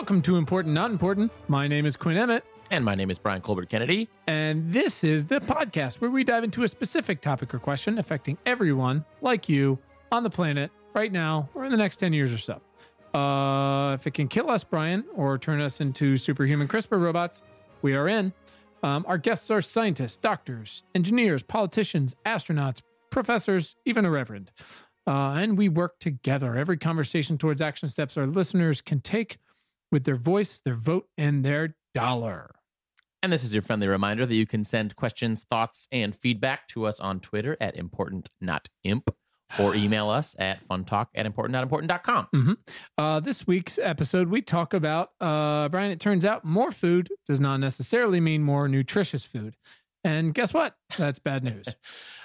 Welcome to Important Not Important. My name is Quinn Emmett, And my name is Brian Colbert Kennedy. and this is the podcast where we dive into a specific topic or question affecting everyone, like you, on the planet right now or in the next 10 years or so. Uh, if it can kill us, Brian, or turn us into superhuman CRISPR robots, we are in. Um, our guests are scientists, doctors, engineers, politicians, astronauts, professors, even a reverend. Uh, and we work together. Every conversation towards action steps our listeners can take with their voice, their vote, and their dollar. And this is your friendly reminder that you can send questions, thoughts, and feedback to us on Twitter at important not imp or email us at funtalk at importantnotimportant.com. Uh, this week's episode, we talk about, uh, Brian, it turns out more food does not necessarily mean more nutritious food. And guess what? That's bad news.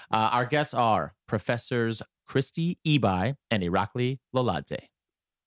Uh, our guests are Professors Kristie Ebi and Irakli Loladze.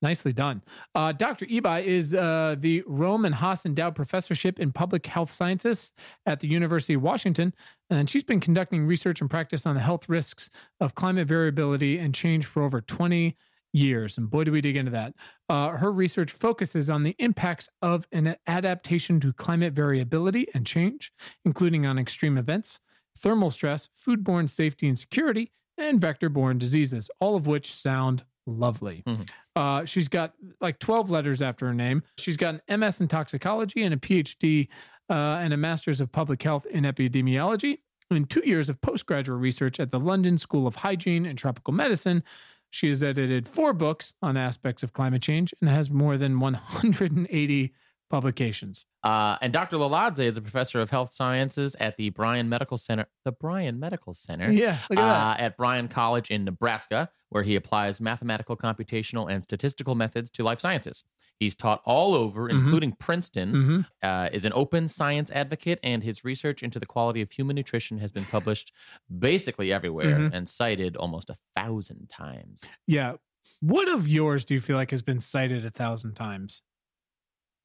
Nicely done. Uh, Dr. Ebi is uh, the Rohm and Haas Endowed Professorship in Public Health Sciences at the University of Washington. And she's been conducting research and practice on the health risks of climate variability and change for over 20 years. And boy, do we dig into that. Uh, her research focuses on the impacts of an adaptation to climate variability and change, including on extreme events, thermal stress, foodborne safety and security, and vector borne diseases, all of which sound lovely. Mhm. Uh, she's got like 12 letters after her name. She's got an MS in toxicology and a PhD uh, and a master's of public health in epidemiology, and two years of postgraduate research at the London School of Hygiene and Tropical Medicine. She has edited four books on aspects of climate change and has more than 180 publications. Uh, and Dr. Loladze is a professor of health sciences at the Bryan Medical Center. The Bryan Medical Center. Yeah, at uh, at Bryan College in Nebraska, where he applies mathematical, computational, and statistical methods to life sciences. He's taught all over, Mhm. including Princeton, hmm uh, is an open science advocate, and his research into the quality of human nutrition has been published basically everywhere Mhm. and cited almost a thousand times. Yeah. What of yours do you feel like has been cited a thousand times?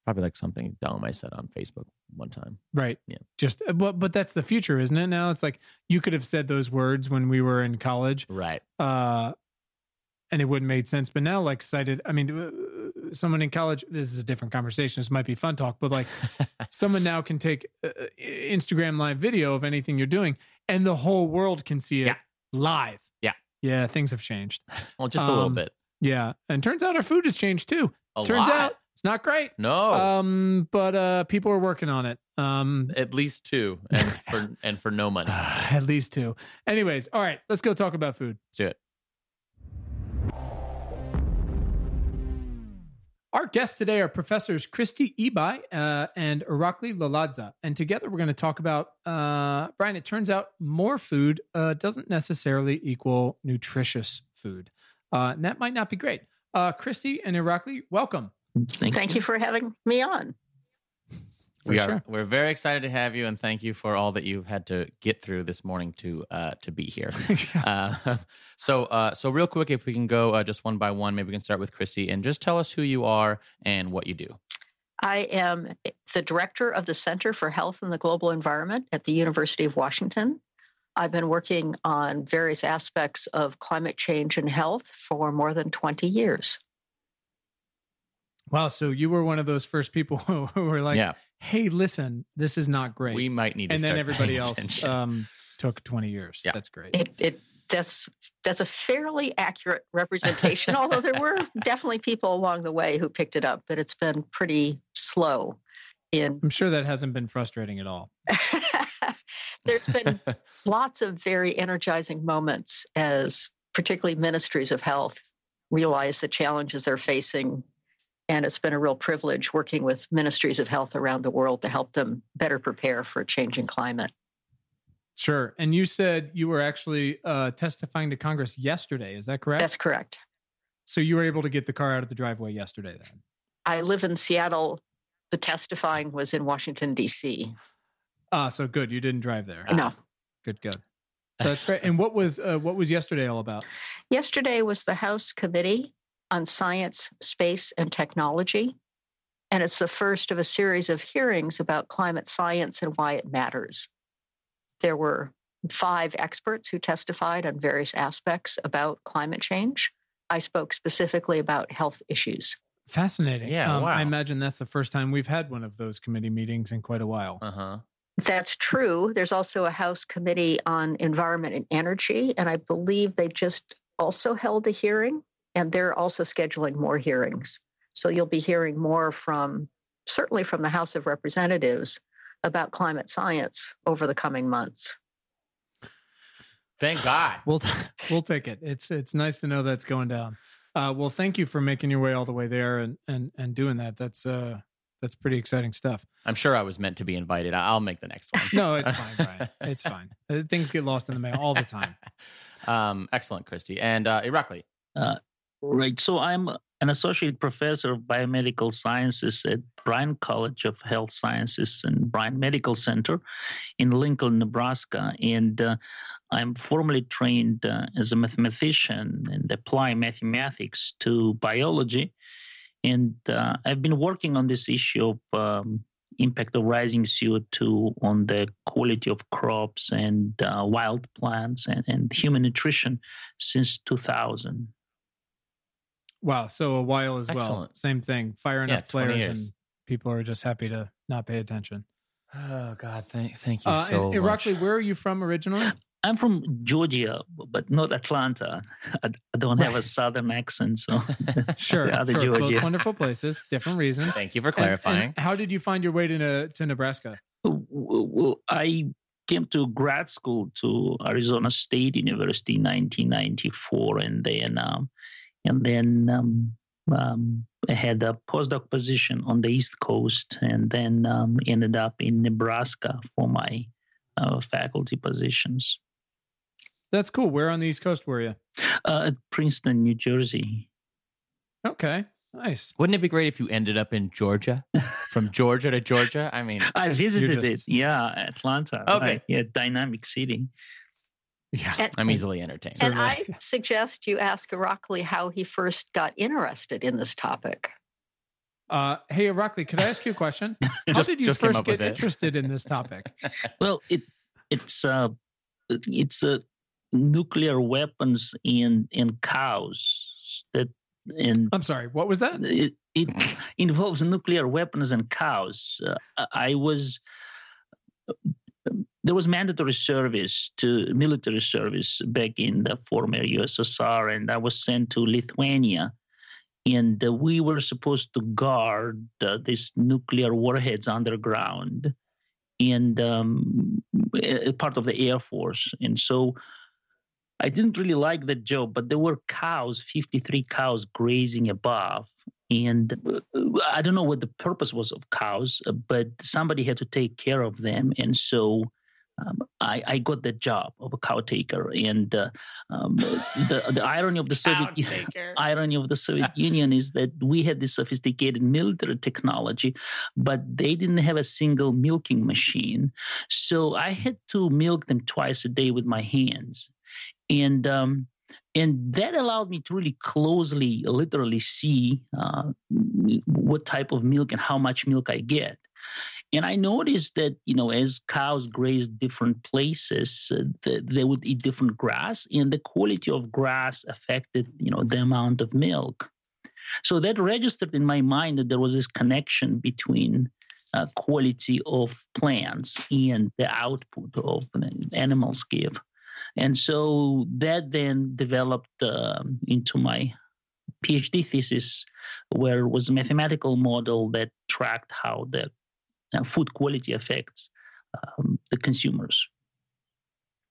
Probably like something dumb I said on Facebook one time. Right. Yeah. Just, uh, but, but that's the future, isn't it? Now it's like you could have said those words when we were in college, Right. uh, and it wouldn't made sense. But now, like cited, I mean, uh, someone in college. This is a different conversation. This might be fun talk, but like someone now can take uh, Instagram live video of anything you're doing, and the whole world can see it Yeah. live. Yeah. Yeah. Things have changed. well, just a little Um, bit. Yeah, and turns out our food has changed too. A turns lot. out not great. no. Um, but uh, people are working on it. Um, at least two, and for and for no money. at least two. Anyways, all right, let's go talk about food. Let's do it. Our guests today are Professors Kristie Ebi uh, and Irakli Loladze. And together we're going to talk about, uh, Brian, it turns out more food uh, doesn't necessarily equal nutritious food. Uh, and that might not be great. Uh, Kristie and Irakli, welcome. Thank, you for having me on. For we sure. are we're very excited to have you, and thank you for all that you've had to get through this morning to uh, to be here. uh, so uh, so real quick, if we can go uh, just one by one, maybe we can start with Kristie and just tell us who you are and what you do. I am the director of the Center for Health and the Global Environment at the University of Washington. I've been working on various aspects of climate change and health for more than 20 years. Wow. So you were one of those first people who, who were like, yeah, hey, listen, this is not great. we might need to and then everybody else um, took 20 years. Yeah. That's great. It, it that's that's a fairly accurate representation, although there were definitely people along the way who picked it up, but it's been pretty slow in I'm sure that hasn't been frustrating at all. There's been lots of very energizing moments as particularly ministries of health realize the challenges they're facing. And it's been a real privilege working with ministries of health around the world to help them better prepare for a changing climate. Sure. And you said you were actually uh, testifying to Congress yesterday. Is that correct? That's correct. so you were able to get the car out of the driveway yesterday then? I live in Seattle. The testifying was in Washington, D.C. Ah, so good. You didn't drive there. No. Good, good. That's great. And what was uh, what was yesterday all about? Yesterday was the House Committee on Science, Space, and Technology. And it's the first of a series of hearings about climate science and why it matters. There were five experts who testified on various aspects about climate change. I spoke specifically about health issues. Fascinating. Yeah, Um, wow. I imagine that's the first time we've had one of those committee meetings in quite a while. Uh huh. That's true. There's also a House Committee on Environment and Energy, and I believe they just also held a hearing, and they're also scheduling more hearings. So you'll be hearing more from, certainly from the House of Representatives, about climate science over the coming months. Thank God. We'll t- we'll take it. It's it's nice to know that's going down. Uh, well, thank you for making your way all the way there and and and doing that. That's uh that's pretty exciting stuff. I'm sure I was meant to be invited. I- I'll make the next one. No, it's fine, Brian. It's fine. Uh, Things get lost in the mail all the time. um, excellent, Kristie. And uh, Irakli. Right. So I'm an associate professor of biomedical sciences at Bryan College of Health Sciences and Bryan Medical Center in Lincoln, Nebraska. And uh, I'm formally trained uh, as a mathematician and apply mathematics to biology. And uh, I've been working on this issue of um, impact of rising CO2 on the quality of crops and uh, wild plants and, and human nutrition since 2000. Wow. So a while as well. Same thing. Firing Yeah, up 20 flares years. and people are just happy to not pay attention. Oh God, thank thank you Uh, so and much. Irakli, where are you from originally? I'm from Georgia, but not Atlanta. I, I don't have a southern accent, so Sure. Yeah, the sure. Both wonderful places, different reasons. Thank you for clarifying. and how did you find your way to to Nebraska? well, I came to grad school to Arizona State University in 1994, and then um, and then um, um, I had a postdoc position on the East Coast, and then um, ended up in Nebraska for my uh, faculty positions That's cool. Where on the East Coast were you? uh, at Princeton, New Jersey. Okay. Nice. Wouldn't it be great if you ended up in Georgia, from Georgia to Georgia? I mean, I visited just- it. Yeah, Atlanta. Okay. right, Yeah, dynamic city. Yeah. And, I'm easily entertained. and I suggest you ask Irakli how he first got interested in this topic. Uh, hey, Irakli, could I ask you a question? How Just- did you just first get interested in this topic? Well, it it's uh it's uh, nuclear weapons in in cows that and I'm sorry. What was that? it, it involves nuclear weapons and cows. Uh, I was there was mandatory service to military service back in the former USSR, and I was sent to Lithuania. And uh, we were supposed to guard uh, these nuclear warheads underground, and um, part of the Air Force. And so I didn't really like that job, but there were cows, 53 cows grazing above. And uh, I don't know what the purpose was of cows, but somebody had to take care of them. And so um, I, I got the job of a cow taker. And uh, um, the, the irony of the Soviet irony of the Soviet Union is that we had this sophisticated military technology, but they didn't have a single milking machine. So I had to milk them twice a day with my hands, and um, and that allowed me to really closely, literally see uh, what type of milk and how much milk I get. And I noticed that, you know, as cows graze different places, uh, th- they would eat different grass, and the quality of grass affected, you know, the amount of milk. So that registered in my mind that there was this connection between uh, quality of plants and the output of the animals give. And so that then developed um into my PhD thesis, where it was a mathematical model that tracked how the uh, food quality affects um, the consumers.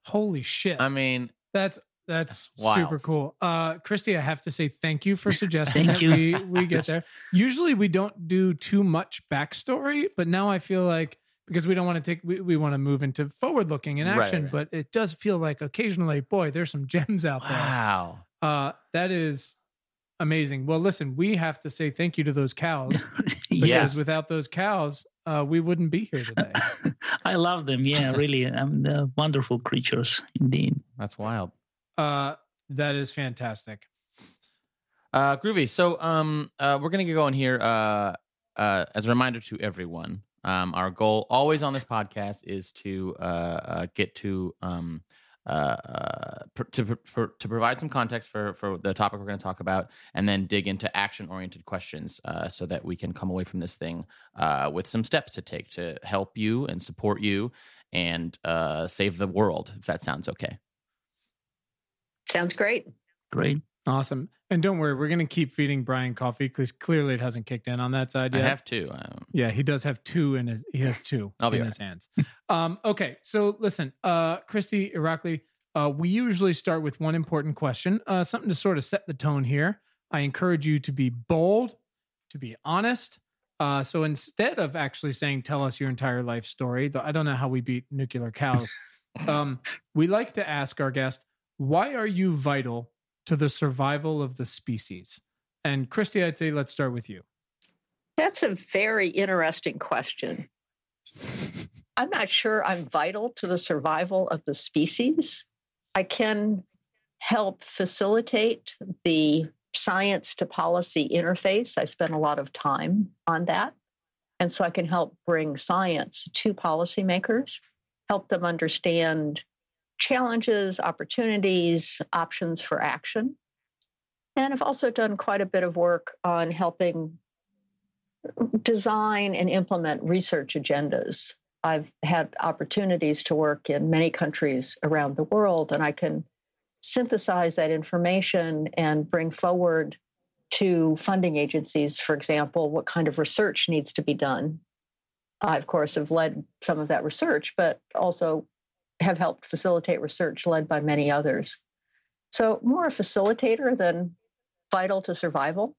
Holy shit. I mean, That's that's Wild. super cool. Uh Christy, I have to say thank you for suggesting Thank that you. we we get there. Usually we don't do too much backstory, but now I feel like because we don't want to take we, we want to move into forward looking and Right, action, right. but it does feel like occasionally, boy, there's some gems out there. wow. Uh that is amazing. Well, listen, we have to say thank you to those cows because Yes. without those cows, uh, we wouldn't be here today. I love them. Yeah, really. Um, they're wonderful creatures indeed. That's wild. Uh, that is fantastic. Uh, groovy. So, um, uh, we're gonna get going here. Uh, uh, as a reminder to everyone, um, our goal always on this podcast is to uh, uh get to um uh, uh to for, to provide some context for for the topic we're going to talk about, and then dig into action oriented questions, uh, so that we can come away from this thing uh, with some steps to take to help you and support you and uh, save the world. If that sounds okay. Sounds great. Great. Awesome. And don't worry, we're going to keep feeding Brian coffee because clearly it hasn't kicked in on that side yet. I have two. Um, yeah, he does have two in his. He has two I'll be in right. his hands. um, okay, so listen, uh, Kristie Irakli, uh, we usually start with one important question, uh, something to sort of set the tone here. I encourage you to be bold, to be honest. Uh, so instead of actually saying, "Tell us your entire life story," though I don't know how we beat nuclear cows, um, we like to ask our guest, "Why are you vital to the survival of the species?" And Christy, I'd say let's start with you. That's a very interesting question. I'm not sure I'm vital to the survival of the species. I can help facilitate the science to policy interface. I spend a lot of time on that. And so I can help bring science to policymakers, help them understand challenges, opportunities, options for action. And I've also done quite a bit of work on helping design and implement research agendas. I've had opportunities to work in many countries around the world, and I can synthesize that information and bring forward to funding agencies, for example, what kind of research needs to be done. I, of course, have led some of that research, but also have helped facilitate research led by many others. So, more a facilitator than vital to survival.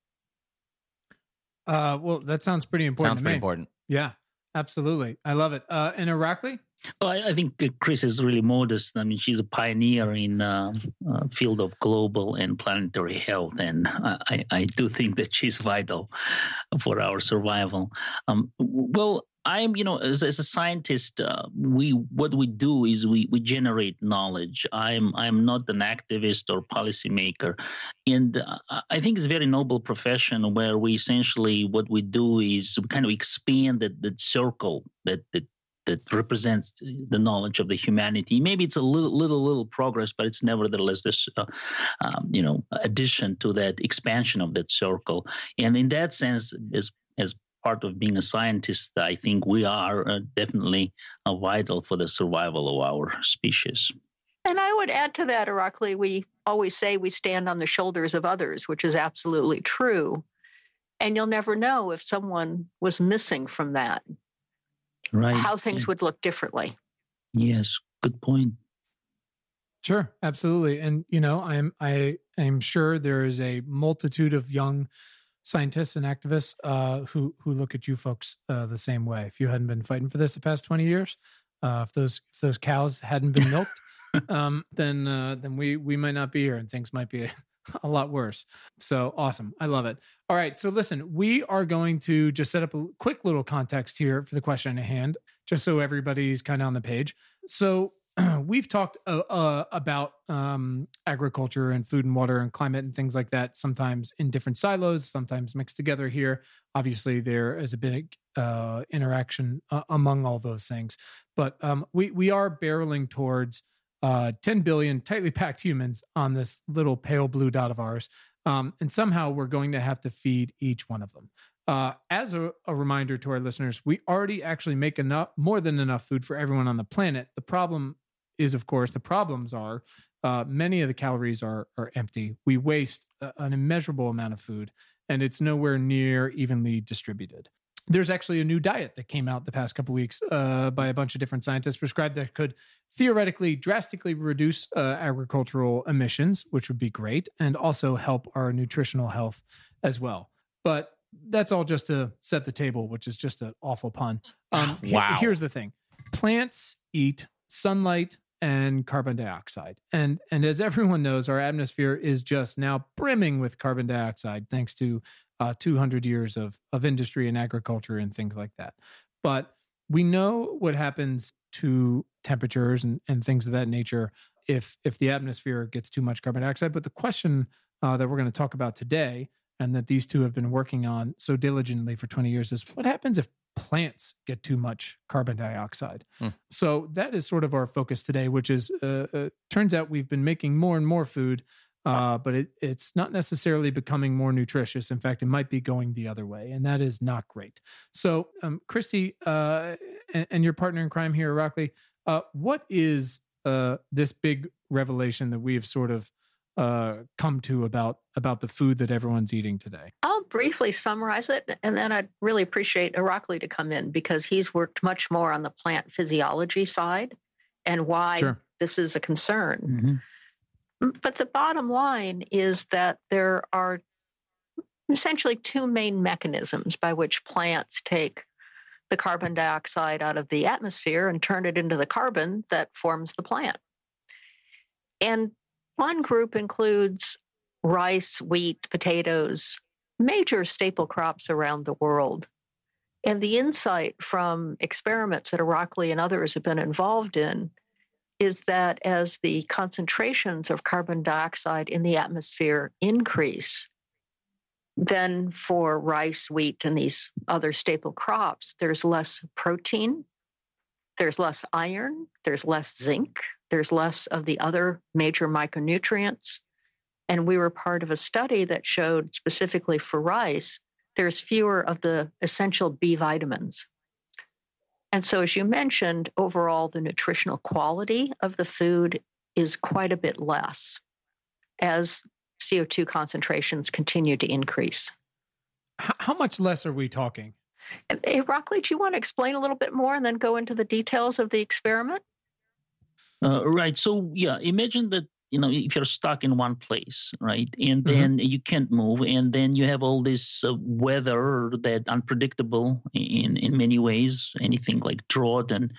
Uh, well, that sounds pretty important. sounds to pretty me. important. Yeah, absolutely. I love it. Uh, and Irakli? Well, I, I think Chris is really modest. I mean, she's a pioneer in uh, uh, field of global and planetary health, and I, I do think that she's vital for our survival. Um, well, I'm, you know, as, as a scientist, uh, we what we do is we we generate knowledge. I'm I'm not an activist or policymaker, and uh, I think it's a very noble profession where we essentially what we do is we kind of expand that that circle that that that represents the knowledge of the humanity. Maybe it's a little, little, little progress, but it's nevertheless this, uh, um, you know, addition to that expansion of that circle. And in that sense, as as part of being a scientist, I think we are uh, definitely uh, vital for the survival of our species. And I would add to that, Irakli, we always say we stand on the shoulders of others, which is absolutely true. And you'll never know if someone was missing from that, Right. how things would look differently. Yes. Good point. Sure, absolutely. And you know, I'm I am sure there is a multitude of young scientists and activists uh, who who look at you folks uh, the same way. If you hadn't been fighting for this the past twenty years, uh, if those if those cows hadn't been milked, um, then uh, then we we might not be here, and things might be a, a lot worse. So awesome, I love it. All right, so listen, we are going to just set up a quick little context here for the question at hand, just so everybody's kind of on the page. So we've talked uh, uh, about um, agriculture and food and water and climate and things like that sometimes in different silos sometimes mixed together here. Obviously there is a big uh, interaction uh, among all those things. But um, we, we are barreling towards uh, 10 billion tightly packed humans on this little pale blue dot of ours um, and somehow we're going to have to feed each one of them. Uh, as a, a, reminder to our listeners, we already actually make enough, more than enough food for everyone on the planet. The problem is, of course, the problems are uh, many of the calories are are empty. We waste an immeasurable amount of food, and it's nowhere near evenly distributed. There's actually a new diet that came out the past couple weeks uh, by a bunch of different scientists prescribed that could theoretically drastically reduce uh, agricultural emissions, which would be great, and also help our nutritional health as well. But that's all just to set the table, which is just an awful pun. Um, wow. He, here's the thing: plants eat sunlight and carbon dioxide, and and as everyone knows, our atmosphere is just now brimming with carbon dioxide, thanks to uh, 200 years of of industry and agriculture and things like that. But we know what happens to temperatures and, and things of that nature if if the atmosphere gets too much carbon dioxide. But the question uh, that we're going to talk about today and that these two have been working on so diligently for 20 years is what happens if plants get too much carbon dioxide. Hmm. So that is sort of our focus today, which is uh, uh, turns out we've been making more and more food, uh, but it, it's not necessarily becoming more nutritious. In fact, it might be going the other way, and that is not great. So, um, Kristie uh, and, and, your partner in crime here, Irakli, uh, what is uh, this big revelation that we have sort of uh, come to about about the food that everyone's eating today? I'll briefly summarize it, and then I'd really appreciate Irakli to come in because he's worked much more on the plant physiology side and why sure. this is a concern. Mm-hmm. But the bottom line is that there are essentially two main mechanisms by which plants take the carbon dioxide out of the atmosphere and turn it into the carbon that forms the plant. And one group includes rice, wheat, potatoes, major staple crops around the world. And the insight from experiments that Irakli and others have been involved in is that as the concentrations of carbon dioxide in the atmosphere increase, then for rice, wheat, and these other staple crops, there's less protein, there's less iron, there's less zinc, there's less of the other major micronutrients. And we were part of a study that showed specifically for rice, there's fewer of the essential B vitamins. And so, as you mentioned, overall, the nutritional quality of the food is quite a bit less as CO2 concentrations continue to increase. How much less are we talking? Hey, Irakli, do you want to explain a little bit more and then go into the details of the experiment? Uh, right. So, yeah, imagine that you know if you're stuck in one place right and mm-hmm. then mm-hmm. you can't move and then you have all this uh, weather that unpredictable in in many ways anything like drought and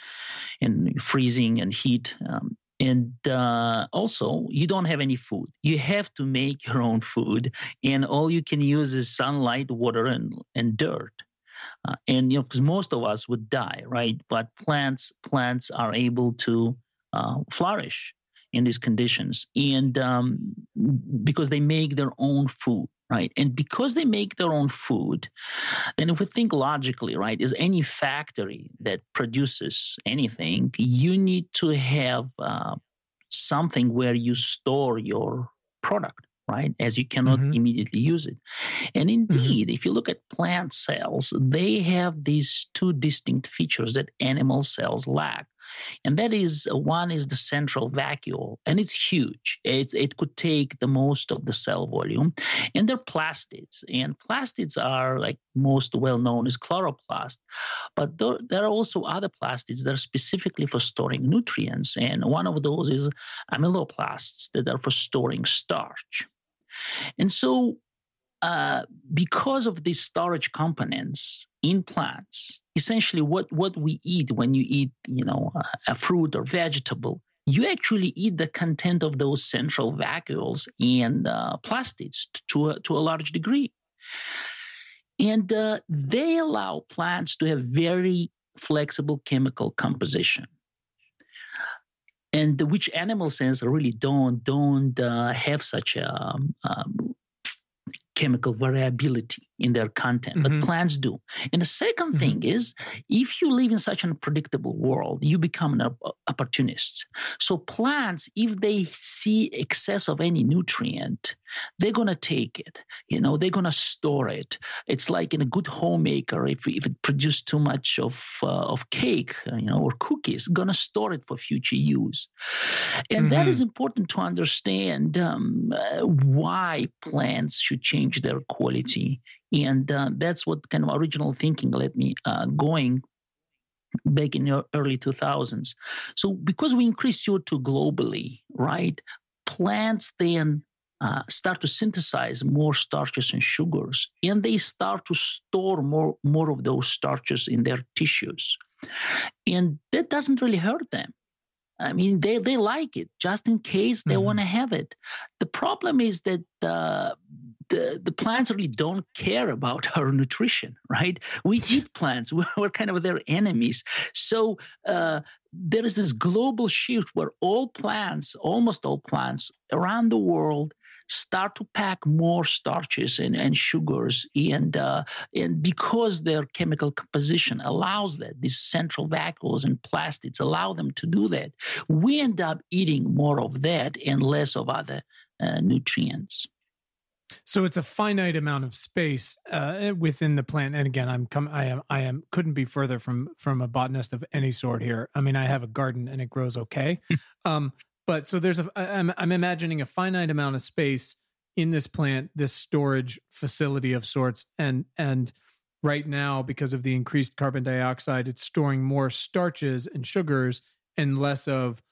and freezing and heat um, and uh, also you don't have any food you have to make your own food and all you can use is sunlight water and and dirt uh, and you know because most of us would die right but plants plants are able to uh, flourish in these conditions and um, because they make their own food right and because they make their own food then if we think logically right is any factory that produces anything you need to have uh, something where you store your product right? As you cannot mm-hmm. immediately use it. And mm-hmm. indeed, mm-hmm. if you look at plant cells, they have these two distinct features that animal cells lack. And that is one is the central vacuole, and it's huge. It, it could take the most of the cell volume. And they're plastids. And plastids are like most well known is chloroplast. But there, there are also other plastids that are specifically for storing nutrients. And one of those is amyloplasts that are for storing starch. And so, uh, because of these storage components in plants, essentially what, what we eat when you eat, you know, a, fruit or vegetable, you actually eat the content of those central vacuoles and uh, plastids to a, to a large degree. And uh, they allow plants to have very flexible chemical composition and which animal cells really don't don't uh, have such a um, um, chemical variability in their content, mm-hmm. but plants do. And the 2nd mm-hmm. thing is, if you live in such an unpredictable world, you become an opportunist. So plants, if they see excess of any nutrient, they're gonna take it. You know, they're gonna store it. It's like in a good homemaker, if if it produces too much of uh, of cake, you know, or cookies, gonna store it for future use. And mm-hmm. that is important to understand um, uh, why plants should change their quality and uh, that's what kind of original thinking led me uh, going back in the early 2000s. So because we increase CO2 globally, right, plants then uh, start to synthesize more starches and sugars, and they start to store more, more of those starches in their tissues. And that doesn't really hurt them. I mean, they, they like it just in case they mm-hmm. want to have it. The problem is that uh, the, the plants really don't care about our nutrition, right? We eat plants, we're, we're kind of their enemies. So uh, there is this global shift where all plants, almost all plants around the world, start to pack more starches and, and sugars. And, uh, and because their chemical composition allows that, these central vacuoles and plastids allow them to do that, we end up eating more of that and less of other uh, nutrients. So it's a finite amount of space uh, within the plant. And again, I'm come, I am, I am, couldn't be further from from a botanist of any sort here. I mean, I have a garden and it grows okay, um, but so there's a I'm, I'm imagining a finite amount of space in this plant this storage facility of sorts and and right now because of the increased carbon dioxide it's storing more starches and sugars and less of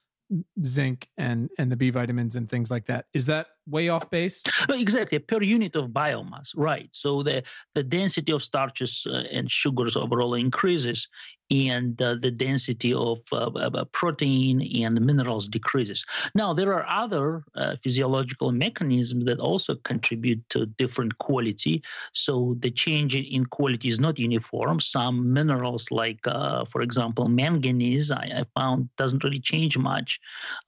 zinc and and the b vitamins and things like that is that way off base exactly per unit of biomass right so the the density of starches uh, and sugars overall increases and uh, the density of uh, uh, protein and minerals decreases. Now, there are other uh, physiological mechanisms that also contribute to different quality. So the change in quality is not uniform. Some minerals, like, for example, manganese, I, I, found doesn't really change much,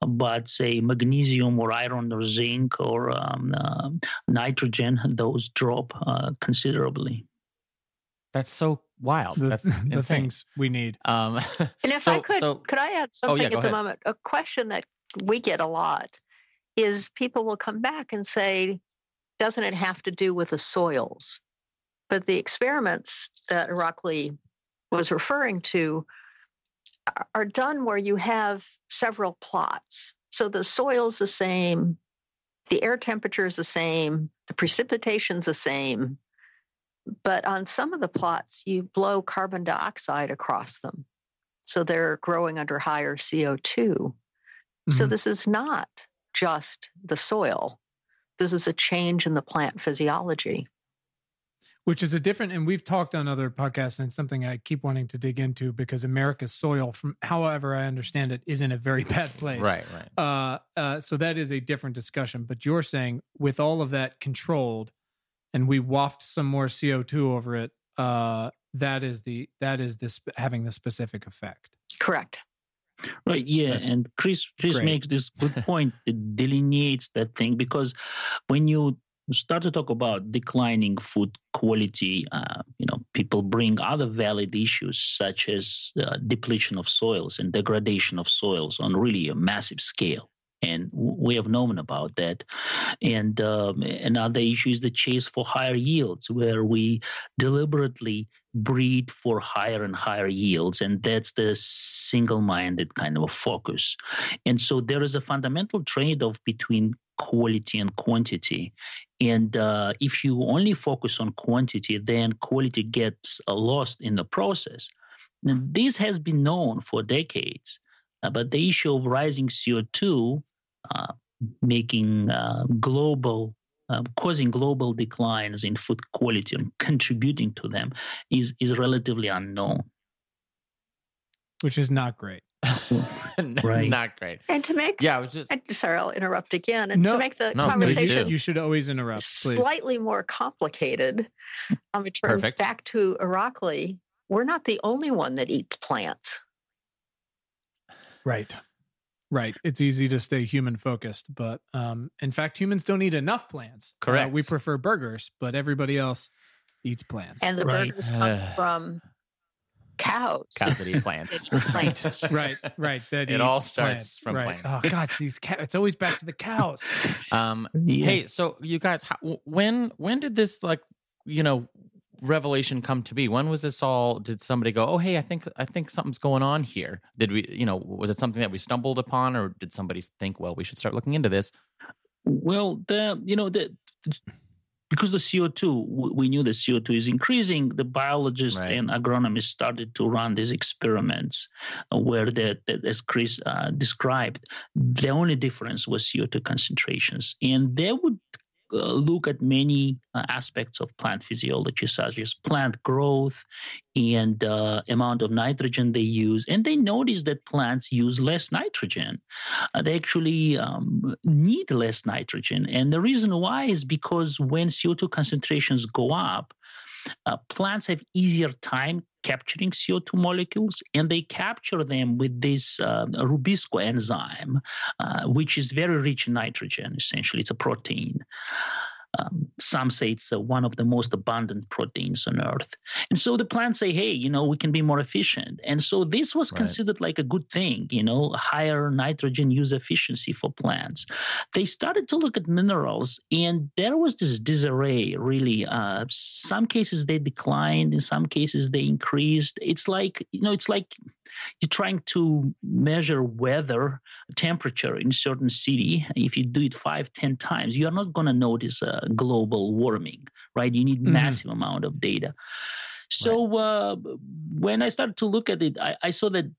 but say magnesium or iron or zinc or um, uh, nitrogen, those drop considerably. That's so wild. The, That's the things we need. Um, and if so, I could, so, could I add something oh, yeah, at the ahead. moment? A question that we get a lot is people will come back and say, doesn't it have to do with the soils? But the experiments that Irakli was referring to are done where you have several plots. So the soil's the same, the air temperature is the same, the precipitation's the same, but on some of the plots, you blow carbon dioxide across them. So they're growing under higher CO2. Mm-hmm. So this is not just the soil, this is a change in the plant physiology. Which is a different, and we've talked on other podcasts, and something I keep wanting to dig into because America's soil, from however I understand it, is in a very bad place. Right, right. Uh, uh, so that is a different discussion. But you're saying with all of that controlled, and we waft some more CO2 over it, uh, that is the that is this having the specific effect. Correct. Right. Yeah, That's and Chris Chris great. makes this good point. it delineates that thing because when you start to talk about declining food quality, uh, you know, people bring other valid issues such as uh, depletion of soils and degradation of soils on really a massive scale and we have known about that. And um, another issue is the chase for higher yields, where we deliberately breed for higher and higher yields, and that's the single-minded kind of a focus. And so there is a fundamental trade-off between quality and quantity. And uh, if you only focus on quantity, then quality gets lost in the process. And this has been known for decades. Uh, but the issue of rising CO2 uh, making uh, global um, causing global declines in food quality and contributing to them is is relatively unknown. Which is not great. Right. not great. And to make yeah i was just sorry i'll interrupt again. And no, to make the no, conversation you should always interrupt please. slightly more complicated i'm going to turn Perfect. back to Irakli. we're not the only one that eats plants right Right. It's easy to stay human focused, but um, in fact, humans don't eat enough plants. Uh, Correct. Uh, we prefer burgers, but everybody else eats plants. And the right. burgers come from cows. Cows that eat plants. plants. right, right. That it all starts plants. from right. plants. Oh God, these cows. It's always back to the cows. Um, yeah. Hey, so you guys, how, when when did this like you know revelation come to be? When was this all? Did somebody go, "Oh, hey, I think I think something's going on here"? Did we, you know, was it something that we stumbled upon, or did somebody think, "Well, we should start looking into this"? Well, the you know the. Because the CO2, we knew the CO2 is increasing. The biologists right. and agronomists started to run these experiments, where, the, the as Chris uh, described, the only difference was CO2 concentrations, and they would look at many uh, aspects of plant physiology, such as plant growth and uh, amount of nitrogen they use, and they notice that plants use less nitrogen. Uh, they actually um, need less nitrogen, and the reason why is because when CO2 concentrations go up, uh, plants have easier time capturing CO2 molecules, and they capture them with this uh, Rubisco enzyme, uh, which is very rich in nitrogen. Essentially, it's a protein. Um, some say it's uh, one of the most abundant proteins on earth. And so the plants say, hey, you know, we can be more efficient. And so this was right. considered like a good thing, you know, higher nitrogen use efficiency for plants. They started to look at minerals, and there was this disarray, really. Uh, some cases they declined, in some cases they increased. It's like, you know, it's like you're trying to measure weather temperature in a certain city. If you do it five, ten times, you are not going to notice a global warming, right? You need mm-hmm. massive amount of data. So right. uh, when I started to look at it, I, I saw that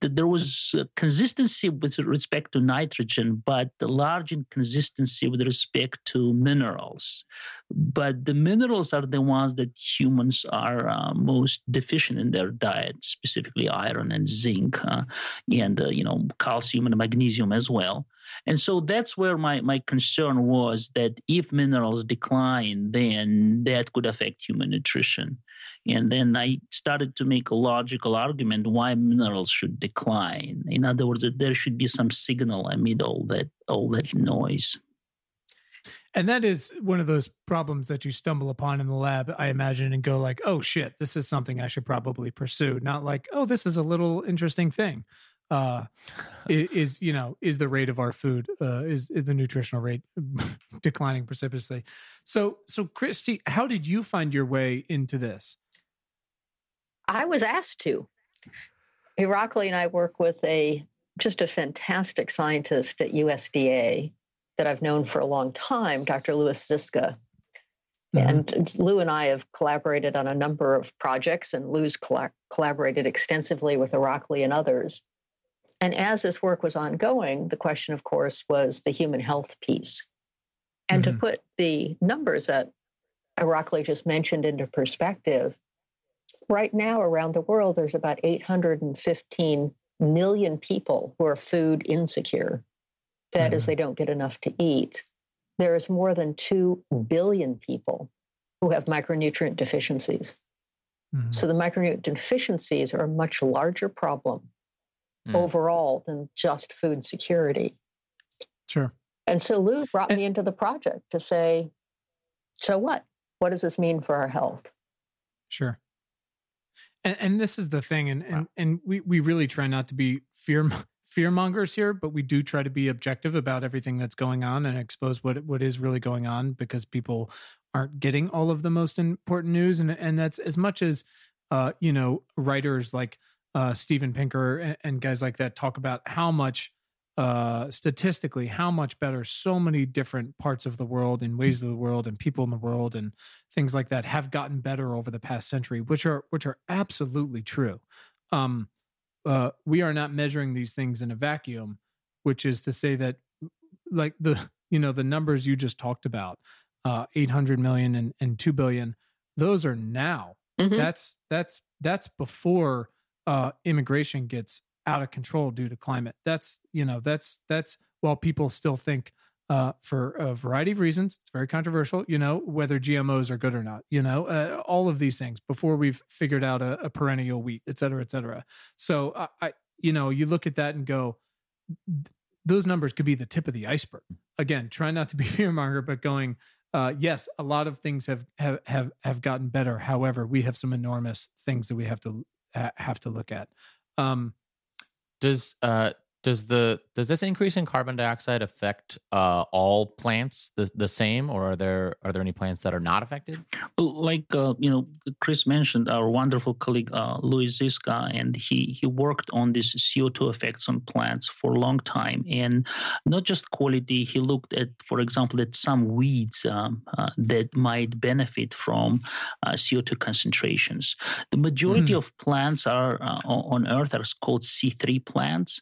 there was consistency with respect to nitrogen, but the large inconsistency with respect to minerals. But the minerals are the ones that humans are uh, most deficient in their diet, specifically iron and zinc, uh, and uh, you know calcium and magnesium as well. And so that's where my, my concern was that if minerals decline, then that could affect human nutrition. And then I started to make a logical argument why minerals should decline. In other words, that there should be some signal amid all that all that noise. And that is one of those problems that you stumble upon in the lab, I imagine, and go like, "Oh shit, this is something I should probably pursue." Not like, "Oh, this is a little interesting thing." Uh, is you know is the rate of our food uh, is, is the nutritional rate declining precipitously? So, so Kristie, how did you find your way into this? I was asked to. Irakli and I work with a just a fantastic scientist at USDA that I've known for a long time, Dr. Lewis Ziska. Mm-hmm. And Lou and I have collaborated on a number of projects, and Lou's collaborated extensively with Irakli and others. And as this work was ongoing, the question, of course, was the human health piece. And mm-hmm. to put the numbers that Irakli just mentioned into perspective, right now around the world, there's about 815 million people who are food insecure. That mm-hmm. is, they don't get enough to eat. There is more than 2 billion people who have micronutrient deficiencies. Mm-hmm. So the micronutrient deficiencies are a much larger problem mm. overall than just food security. Sure. And so Lou brought and, me into the project to say, so what? What does this mean for our health? Sure. And, and this is the thing, and, and, and we, we really try not to be fear fear mongers here, but we do try to be objective about everything that's going on and expose what what is really going on because people aren't getting all of the most important news, and and that's as much as uh, you know writers like uh, Steven Pinker and, and guys like that talk about how much uh, statistically how much better so many different parts of the world and ways of the world and people in the world and things like that have gotten better over the past century, which are which are absolutely true. Um, uh, we are not measuring these things in a vacuum, which is to say that like the you know the numbers you just talked about, uh, 800 million and, and 2 billion, those are now. Mm-hmm. That's that's that's before uh, immigration gets out of control due to climate. That's you know that's that's while people still think uh, for a variety of reasons, it's very controversial. You know whether GMOs are good or not. You know uh, all of these things before we've figured out a, a, perennial wheat, et cetera, et cetera. So I, I, you know, you look at that and go, those numbers could be the tip of the iceberg. Again, trying not to be fearmonger, but going. Uh, yes, a lot of things have, have have have gotten better. However, we have some enormous things that we have to have to look at. Um, does uh, does the does this increase in carbon dioxide affect uh, all plants the, the same or are there are there any plants that are not affected? Like uh, you know chris mentioned our wonderful colleague uh, Lewis Ziska and he he worked on this co2 effects on plants for a long time. And not just quality he looked at for example at some weeds um, uh, that might benefit from uh, co2 concentrations. The majority mm. of plants are uh, on earth are called c3 plants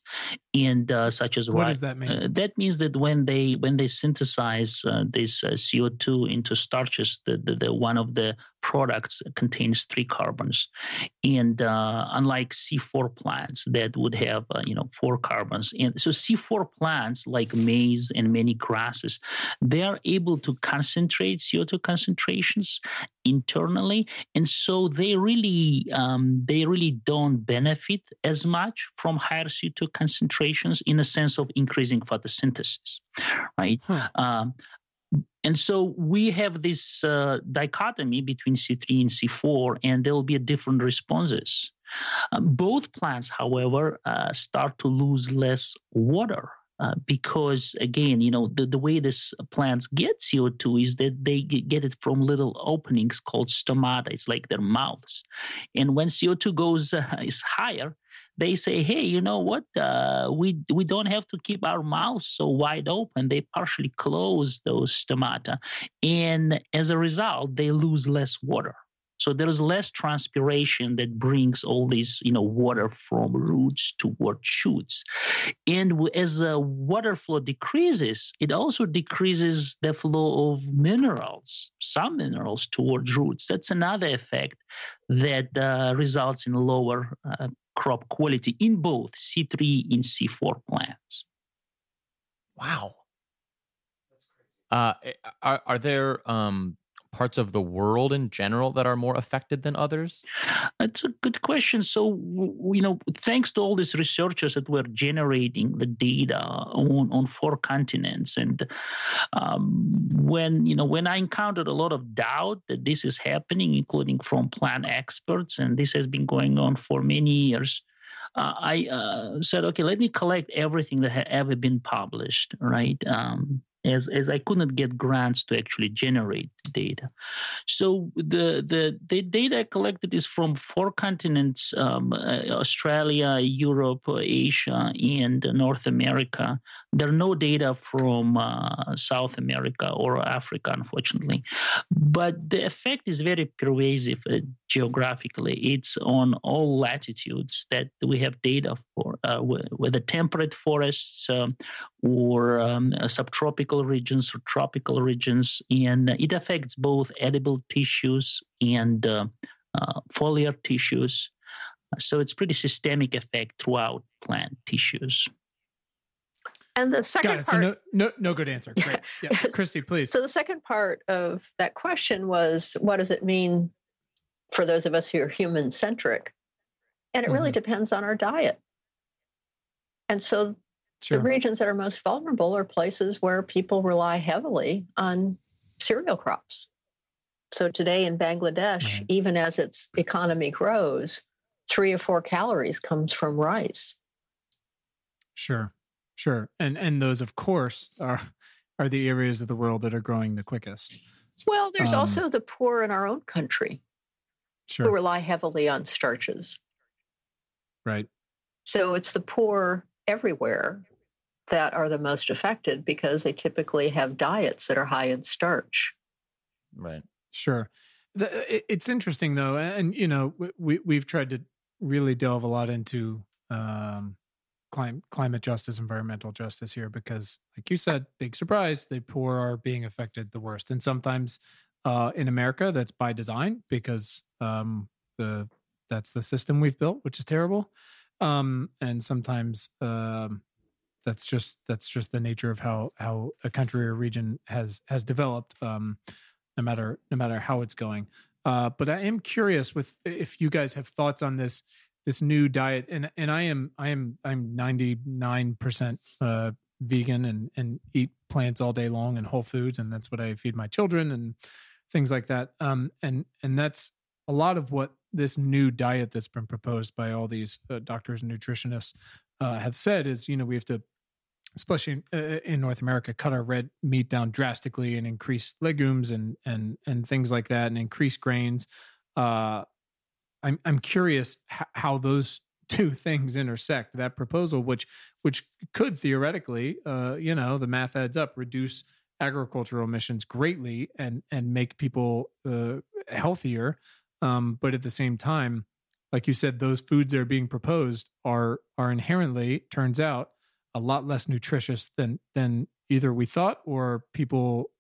and uh, such as what does that mean? Uh, that means that when they when they synthesize uh, this uh, CO2 into starches, the, the, the, one of the products contains three carbons, and uh, unlike C4 plants that would have uh, you know four carbons, and so C4 plants like maize and many grasses, they are able to concentrate CO2 concentrations internally and so they really um, they really don't benefit as much from higher co2 concentrations in the sense of increasing photosynthesis right huh. um, and so we have this uh, dichotomy between c3 and c4 and there will be different responses uh, both plants however uh, start to lose less water uh, because again, you know, the, the way this plants get CO2 is that they get it from little openings called stomata. It's like their mouths. And when CO2 goes uh, is higher, they say, "Hey, you know what? Uh, we we don't have to keep our mouths so wide open." They partially close those stomata, and as a result, they lose less water. So there's less transpiration that brings all this, you know, water from roots toward shoots. And as the water flow decreases, it also decreases the flow of minerals, some minerals towards roots. That's another effect that uh, results in lower uh, crop quality in both C3 and C4 plants. Wow. Uh, are, are there um, parts of the world in general that are more affected than others? That's a good question. So, you know, thanks to all these researchers that were generating the data on, on four continents, and um, when you know when I encountered a lot of doubt that this is happening, including from plant experts, and this has been going on for many years. Uh, I uh, said, okay, let me collect everything that had ever been published, right? Um, as as I couldn't get grants to actually generate data. So the the, the data collected is from four continents: um, uh, Australia, Europe, Asia, and North America. There are no data from uh, South America or Africa, unfortunately. But the effect is very pervasive uh, geographically. It's on all latitudes that we have data for, uh, whether temperate forests um, or um, subtropical regions or tropical regions, and it affects both edible tissues and uh, uh, foliar tissues. So it's pretty systemic effect throughout plant tissues. And the second Got it. part, so no, no, no good answer. Great. Yeah, Kristie, please. So the second part of that question was, what does it mean for those of us who are human centric? And it mm-hmm. really depends on our diet. And so sure. the regions that are most vulnerable are places where people rely heavily on cereal crops. So today in Bangladesh, mm-hmm. even as its economy grows, three or four calories comes from rice. Sure. Sure. And and those of course are are the areas of the world that are growing the quickest. Well, there's um, also the poor in our own country sure. who rely heavily on starches. Right. So it's the poor everywhere that are the most affected because they typically have diets that are high in starch. Right. Sure. It's interesting though, and you know, we we've tried to really delve a lot into um, climate climate justice, environmental justice here, because, like you said, big surprise, the poor are being affected the worst, and sometimes uh, in America that's by design because um, the that's the system we've built, which is terrible, um, and sometimes um, that's just that's just the nature of how how a country or region has has developed, um, no matter no matter how it's going. Uh, but I am curious with if you guys have thoughts on this this new diet and and I am I am I'm 99% uh vegan and and eat plants all day long and whole foods and that's what I feed my children and things like that um and and that's a lot of what this new diet that's been proposed by all these uh, doctors and nutritionists uh, have said is you know we have to especially in, uh, in North America cut our red meat down drastically and increase legumes and and and things like that and increase grains uh I'm I'm curious how those two things intersect. That proposal, which which could theoretically, uh, you know, the math adds up, reduce agricultural emissions greatly and and make people uh, healthier. Um, but at the same time, like you said, those foods that are being proposed are are inherently turns out a lot less nutritious than than either we thought or people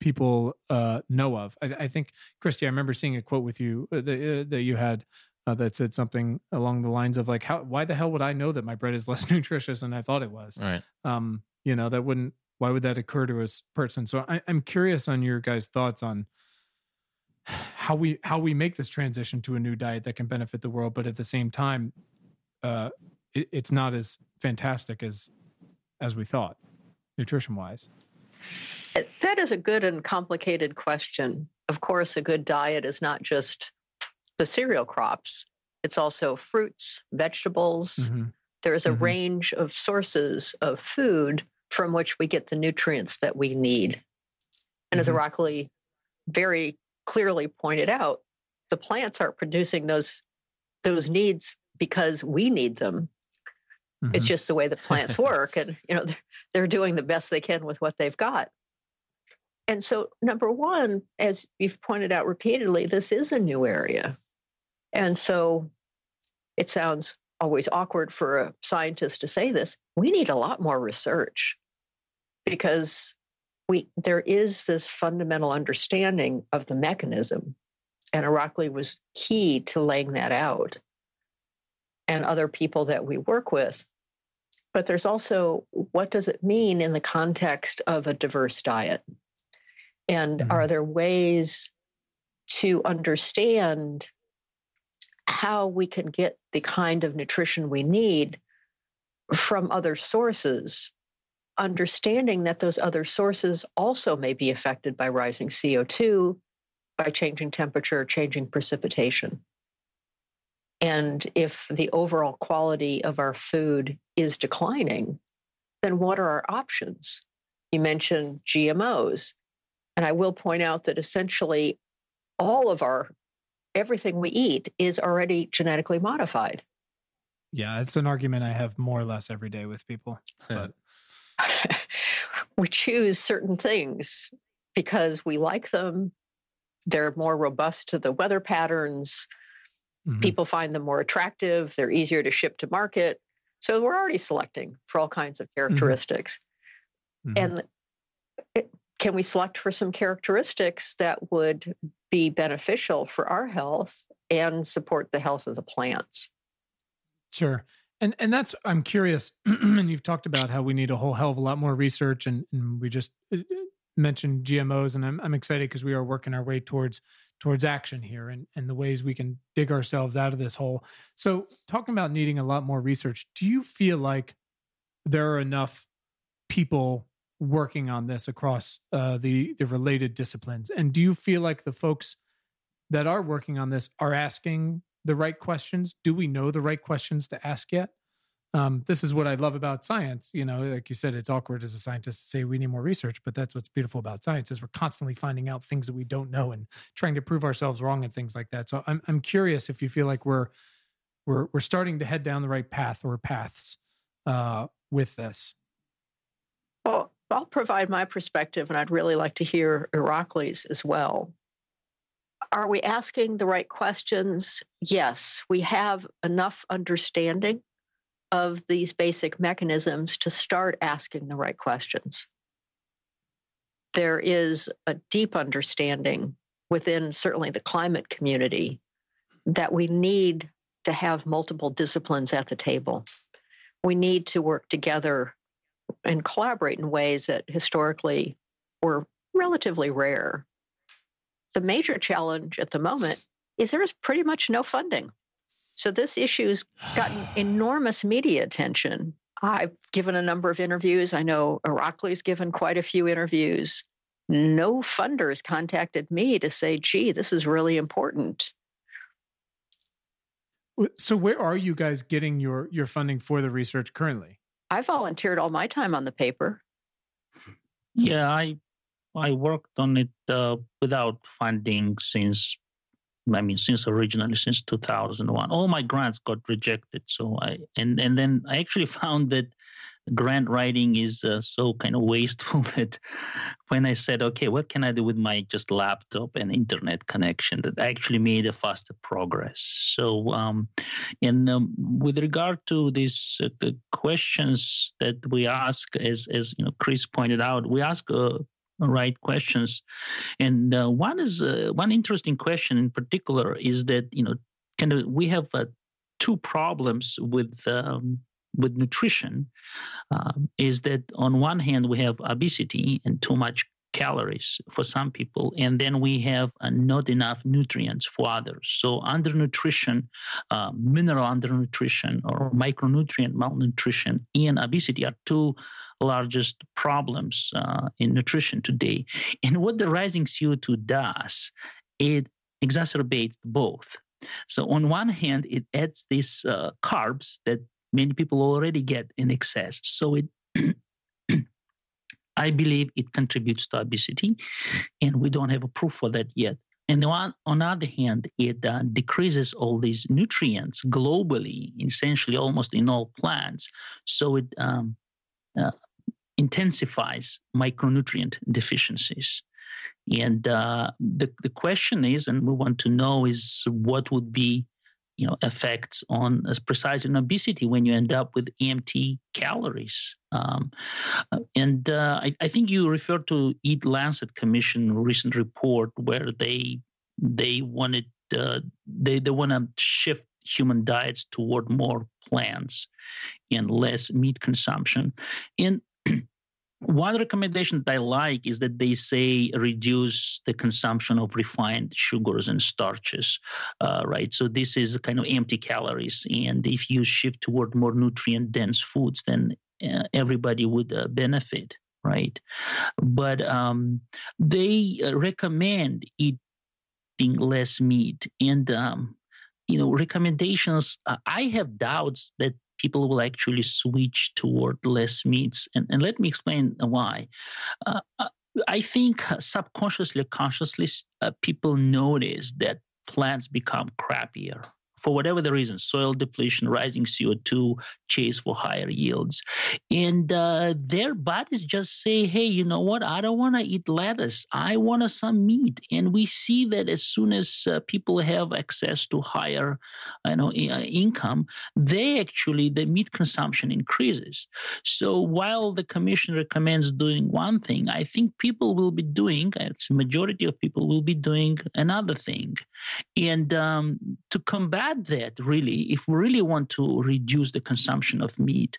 people uh, know of. I, I, think, Kristie, I remember seeing a quote with you uh, that, uh, that you had uh, that said something along the lines of like, "How? Why the hell would I know that my bread is less nutritious than I thought it was?" Right. Um, you know, that wouldn't. Why would that occur to a person? So I, I'm curious on your guys' thoughts on how we how we make this transition to a new diet that can benefit the world, but at the same time, uh, it, it's not as fantastic as as we thought, nutrition wise. That is a good and complicated question. Of course, a good diet is not just the cereal crops. It's also fruits, vegetables. Mm-hmm. There's a mm-hmm. range of sources of food from which we get the nutrients that we need. And mm-hmm. as Irakli very clearly pointed out, the plants are producing those those needs because we need them. Mm-hmm. It's just the way the plants work, and you know they're, they're doing the best they can with what they've got. And so, number one, as you've pointed out repeatedly, this is a new area, and so it sounds always awkward for a scientist to say this. We need a lot more research because we there is this fundamental understanding of the mechanism and Irakli was key to laying that out and other people that we work with but there's also what does it mean in the context of a diverse diet and mm-hmm. are there ways to understand how we can get the kind of nutrition we need from other sources understanding that those other sources also may be affected by rising CO2, by changing temperature, changing precipitation. And if the overall quality of our food is declining, then what are our options? You mentioned GMOs. And I will point out that essentially all of our, everything we eat is already genetically modified. Yeah, it's an argument I have more or less every day with people. But we choose certain things because we like them. They're more robust to the weather patterns. Mm-hmm. People find them more attractive. They're easier to ship to market. So we're already selecting for all kinds of mm-hmm. characteristics. Mm-hmm. And can we select for some characteristics that would be beneficial for our health and support the health of the plants? Sure. And and that's I'm curious, and you've talked about how we need a whole hell of a lot more research, and, and we just mentioned GMOs, and I'm I'm excited because we are working our way towards towards action here, and and the ways we can dig ourselves out of this hole. So talking about needing a lot more research, do you feel like there are enough people working on this across uh, the the related disciplines, and do you feel like the folks that are working on this are asking the right questions? Do we know the right questions to ask yet? Um, this is what I love about science. You know, like you said, it's awkward as a scientist to say we need more research, but that's what's beautiful about science is we're constantly finding out things that we don't know and trying to prove ourselves wrong and things like that. So I'm I'm curious if you feel like we're we're we're starting to head down the right path or paths uh, with this. Well, I'll provide my perspective, and I'd really like to hear Irakli's as well. Are we asking the right questions? Yes, we have enough understanding of these basic mechanisms to start asking the right questions. There is a deep understanding within certainly the climate community that we need to have multiple disciplines at the table. We need to work together and collaborate in ways that historically were relatively rare the major challenge at the moment is there is pretty much no funding. So this issue's gotten enormous media attention. I've given a number of interviews. I know Irakli's given quite a few interviews. No funders contacted me to say, gee, this is really important. So where are you guys getting your your funding for the research currently? I volunteered all my time on the paper. Yeah, I I worked on it uh, without funding since, I mean, since originally since 2001. All my grants got rejected. So I and and then I actually found that grant writing is uh, so kind of wasteful that when I said, okay, what can I do with my just laptop and internet connection, that actually made a faster progress. So, um, and um, with regard to these uh, the questions that we ask, as as you know, Chris pointed out, we ask uh, right questions. And uh, one is uh, one interesting question in particular is that you know kind of we have uh, two problems with um, with nutrition. Um, is that on one hand we have obesity and too much calories for some people, and then we have uh, not enough nutrients for others. So, undernutrition, uh, mineral undernutrition, or micronutrient malnutrition and obesity are two largest problems uh, in nutrition today. And what the rising CO2 does, it exacerbates both. So, on one hand, it adds these uh, carbs that many people already get in excess. So, it I believe it contributes to obesity, and we don't have a proof for that yet. And on, on the other hand, it uh, decreases all these nutrients globally, essentially almost in all plants. So it um, uh, intensifies micronutrient deficiencies. And uh, the, the question is, and we want to know, is what would be you know effects on as precisely on obesity when you end up with empty calories. Um, uh, and uh, I, I, think you referred to EAT-Lancet commission recent report where they they wanted uh, they they want to shift human diets toward more plants and less meat consumption. And one recommendation that I like is that they say reduce the consumption of refined sugars and starches, uh, right? So this is kind of empty calories, and if you shift toward more nutrient dense foods, then uh, everybody would uh, benefit, right? But um, they uh, recommend eating less meat, and um, you know recommendations. Uh, I have doubts that people will actually switch toward less meats. And, and let me explain why. Uh, uh I think subconsciously, consciously, uh, people notice that plants become crappier for whatever the reason soil depletion, rising CO2, chase for higher yields. And uh, their bodies just say, hey, you know what? I don't want to eat lettuce. I want some meat. And we see that as soon as uh, people have access to higher you know, uh, income, they actually, the meat consumption increases. So while the commission recommends doing one thing, I think people will be doing, it's majority of people will be doing another thing. And um, to combat that really, if we really want to reduce the consumption of meat,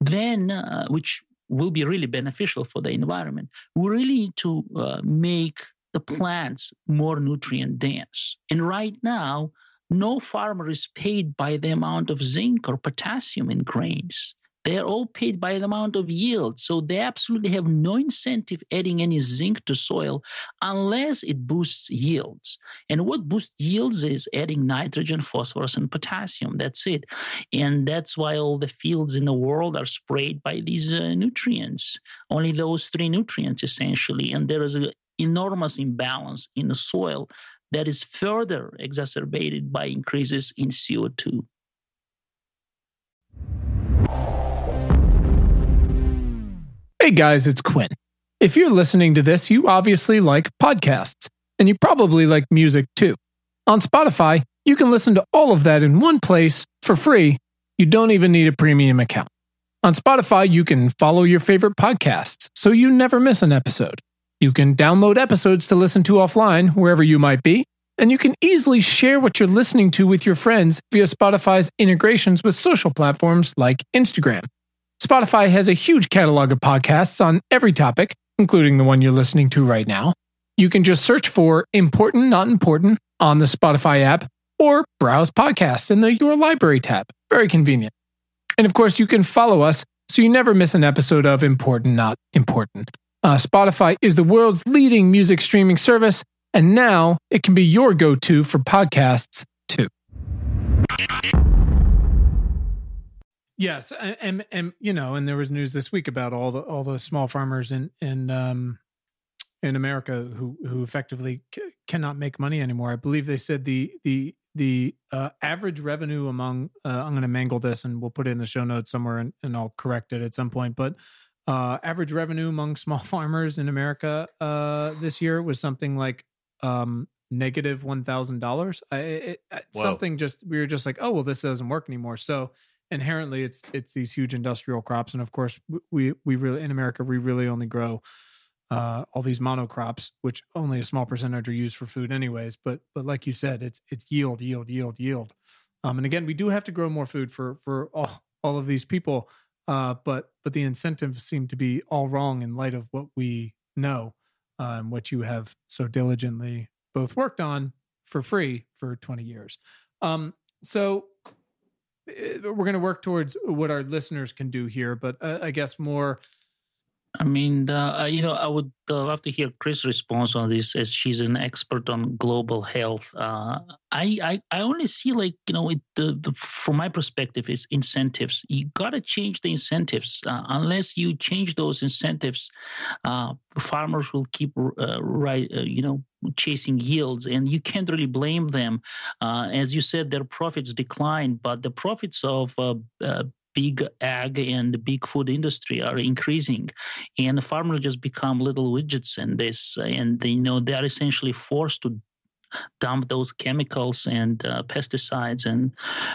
then uh, which will be really beneficial for the environment, we really need to uh, make the plants more nutrient dense. And right now, no farmer is paid by the amount of zinc or potassium in grains. They're all paid by the amount of yield. So they absolutely have no incentive adding any zinc to soil unless it boosts yields. And what boosts yields is adding nitrogen, phosphorus, and potassium. That's it. And that's why all the fields in the world are sprayed by these uh, nutrients. Only those three nutrients, essentially. And there is an enormous imbalance in the soil that is further exacerbated by increases in CO2. Hey guys, it's Quinn. If you're listening to this, you obviously like podcasts, and you probably like music too. On Spotify, you can listen to all of that in one place for free. You don't even need a premium account. On Spotify, you can follow your favorite podcasts so you never miss an episode. You can download episodes to listen to offline wherever you might be, and you can easily share what you're listening to with your friends via Spotify's integrations with social platforms like Instagram. Spotify has a huge catalog of podcasts on every topic, including the one you're listening to right now. You can just search for Important Not Important on the Spotify app or browse podcasts in the Your Library tab. Very convenient. And of course, you can follow us so you never miss an episode of Important Not Important. Uh, Spotify is the world's leading music streaming service, and now it can be your go to for podcasts too. Yes, and, and, and you know, and there was news this week about all the all the small farmers in in um in America who who effectively c- cannot make money anymore. I believe they said the the the uh, average revenue among uh, I'm going to mangle this and we'll put it in the show notes somewhere and, and I'll correct it at some point. But uh, average revenue among small farmers in America uh, this year was something like um, negative one thousand dollars. Something just we were just like, oh well, this doesn't work anymore. So inherently it's it's these huge industrial crops and of course we we really in america we really only grow uh, all these monocrops which only a small percentage are used for food anyways but but like you said it's it's yield yield yield yield um and again we do have to grow more food for for all all of these people uh but but the incentives seem to be all wrong in light of what we know um, what you have so diligently both worked on for free for 20 years. Um, so we're going to work towards what our listeners can do here, but uh, I guess more I mean, uh, you know, I would uh, love to hear Chris' response on this, as she's an expert on global health. Uh, I, I, I only see like you know, it, the, the, from my perspective, is incentives. You got to change the incentives. Uh, unless you change those incentives, uh, farmers will keep right, you know, chasing yields, and you can't really blame them. as you said, their profits decline, but the profits of big ag and big food industry are increasing and farmers just become little widgets in this and you know they are essentially forced to dump those chemicals and uh, pesticides and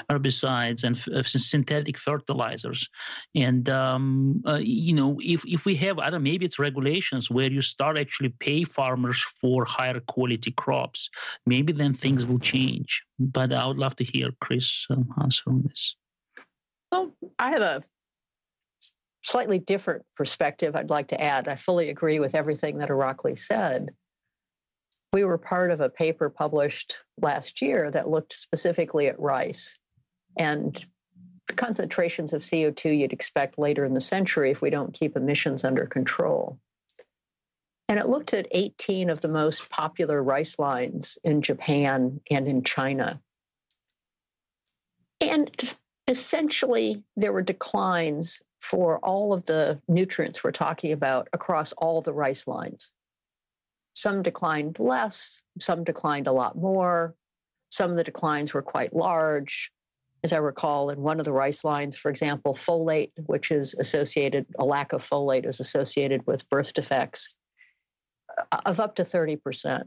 herbicides and f- uh, synthetic fertilizers. And um, uh, you know, if if we have, other, maybe it's regulations where you start actually pay farmers for higher quality crops. Maybe then things will change. But I would love to hear Chris um, answer on this. Well, I have a slightly different perspective I'd like to add. I fully agree with everything that Irakli said. We were part of a paper published last year that looked specifically at rice and the concentrations of CO2 you'd expect later in the century if we don't keep emissions under control. And it looked at 18 of the most popular rice lines in Japan and in China. And essentially there were declines for all of the nutrients we're talking about across all the rice lines. Some declined less, some declined a lot more. Some of the declines were quite large. As I recall, in one of the rice lines, for example, folate, which is associated, a lack of folate is associated with birth defects, uh, of up to 30%.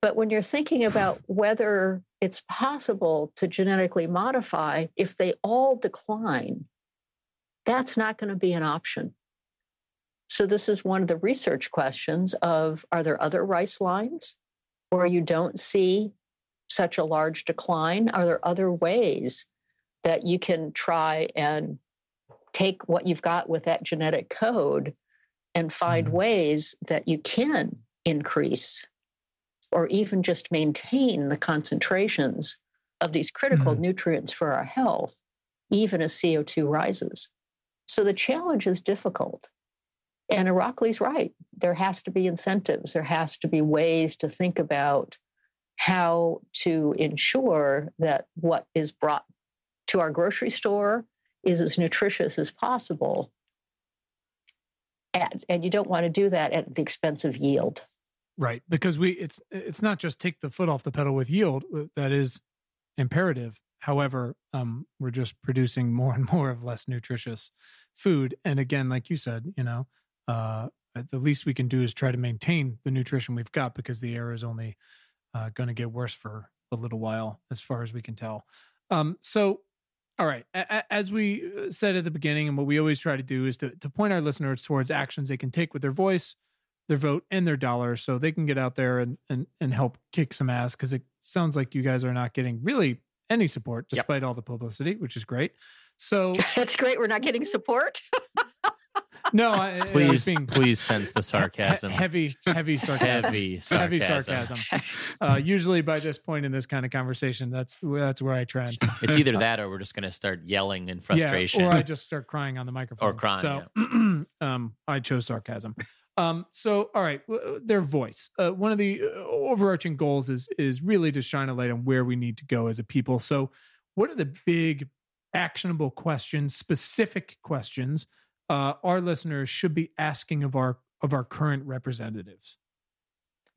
But when you're thinking about whether it's possible to genetically modify, if they all decline, that's not going to be an option. So, this is one of the research questions of are there other rice lines where you don't see such a large decline? Are there other ways that you can try and take what you've got with that genetic code and find mm-hmm. ways that you can increase or even just maintain the concentrations of these critical mm-hmm. nutrients for our health, even as CO2 rises. So the challenge is difficult. And Irakli's right. There has to be incentives, there has to be ways to think about how to ensure that what is brought to our grocery store is as nutritious as possible. And, and you don't want to do that at the expense of yield. Right, because we it's it's not just take the foot off the pedal with yield uh, that is imperative. However, um, we're just producing more and more of less nutritious food, and again, like you said, you know, uh, the least we can do is try to maintain the nutrition we've got because the air is only uh, going to get worse for a little while, as far as we can tell. Um, so, all right, a- as we uh, said at the beginning, and what we always try to do is to to point our listeners towards actions they can take with their voice their vote and their dollar so they can get out there and and, and help kick some ass because it sounds like you guys are not getting really any support despite yep. all the publicity which is great. So that's great we're not getting support? No I, please being, please sense the sarcasm. heavy heavy sarcasm. Heavy sarcasm, heavy sarcasm. Uh, usually by this point in this kind of conversation that's that's where i trend. It's either that or we're just going to start yelling in frustration. Yeah, or i just start crying on the microphone. Or crying so yeah. um, i chose sarcasm um, so, all right, their voice. Uh, one of the uh, overarching goals is is really to shine a light on where we need to go as a people. So, what are the big, actionable questions, specific questions uh, our listeners should be asking of our of our current representatives?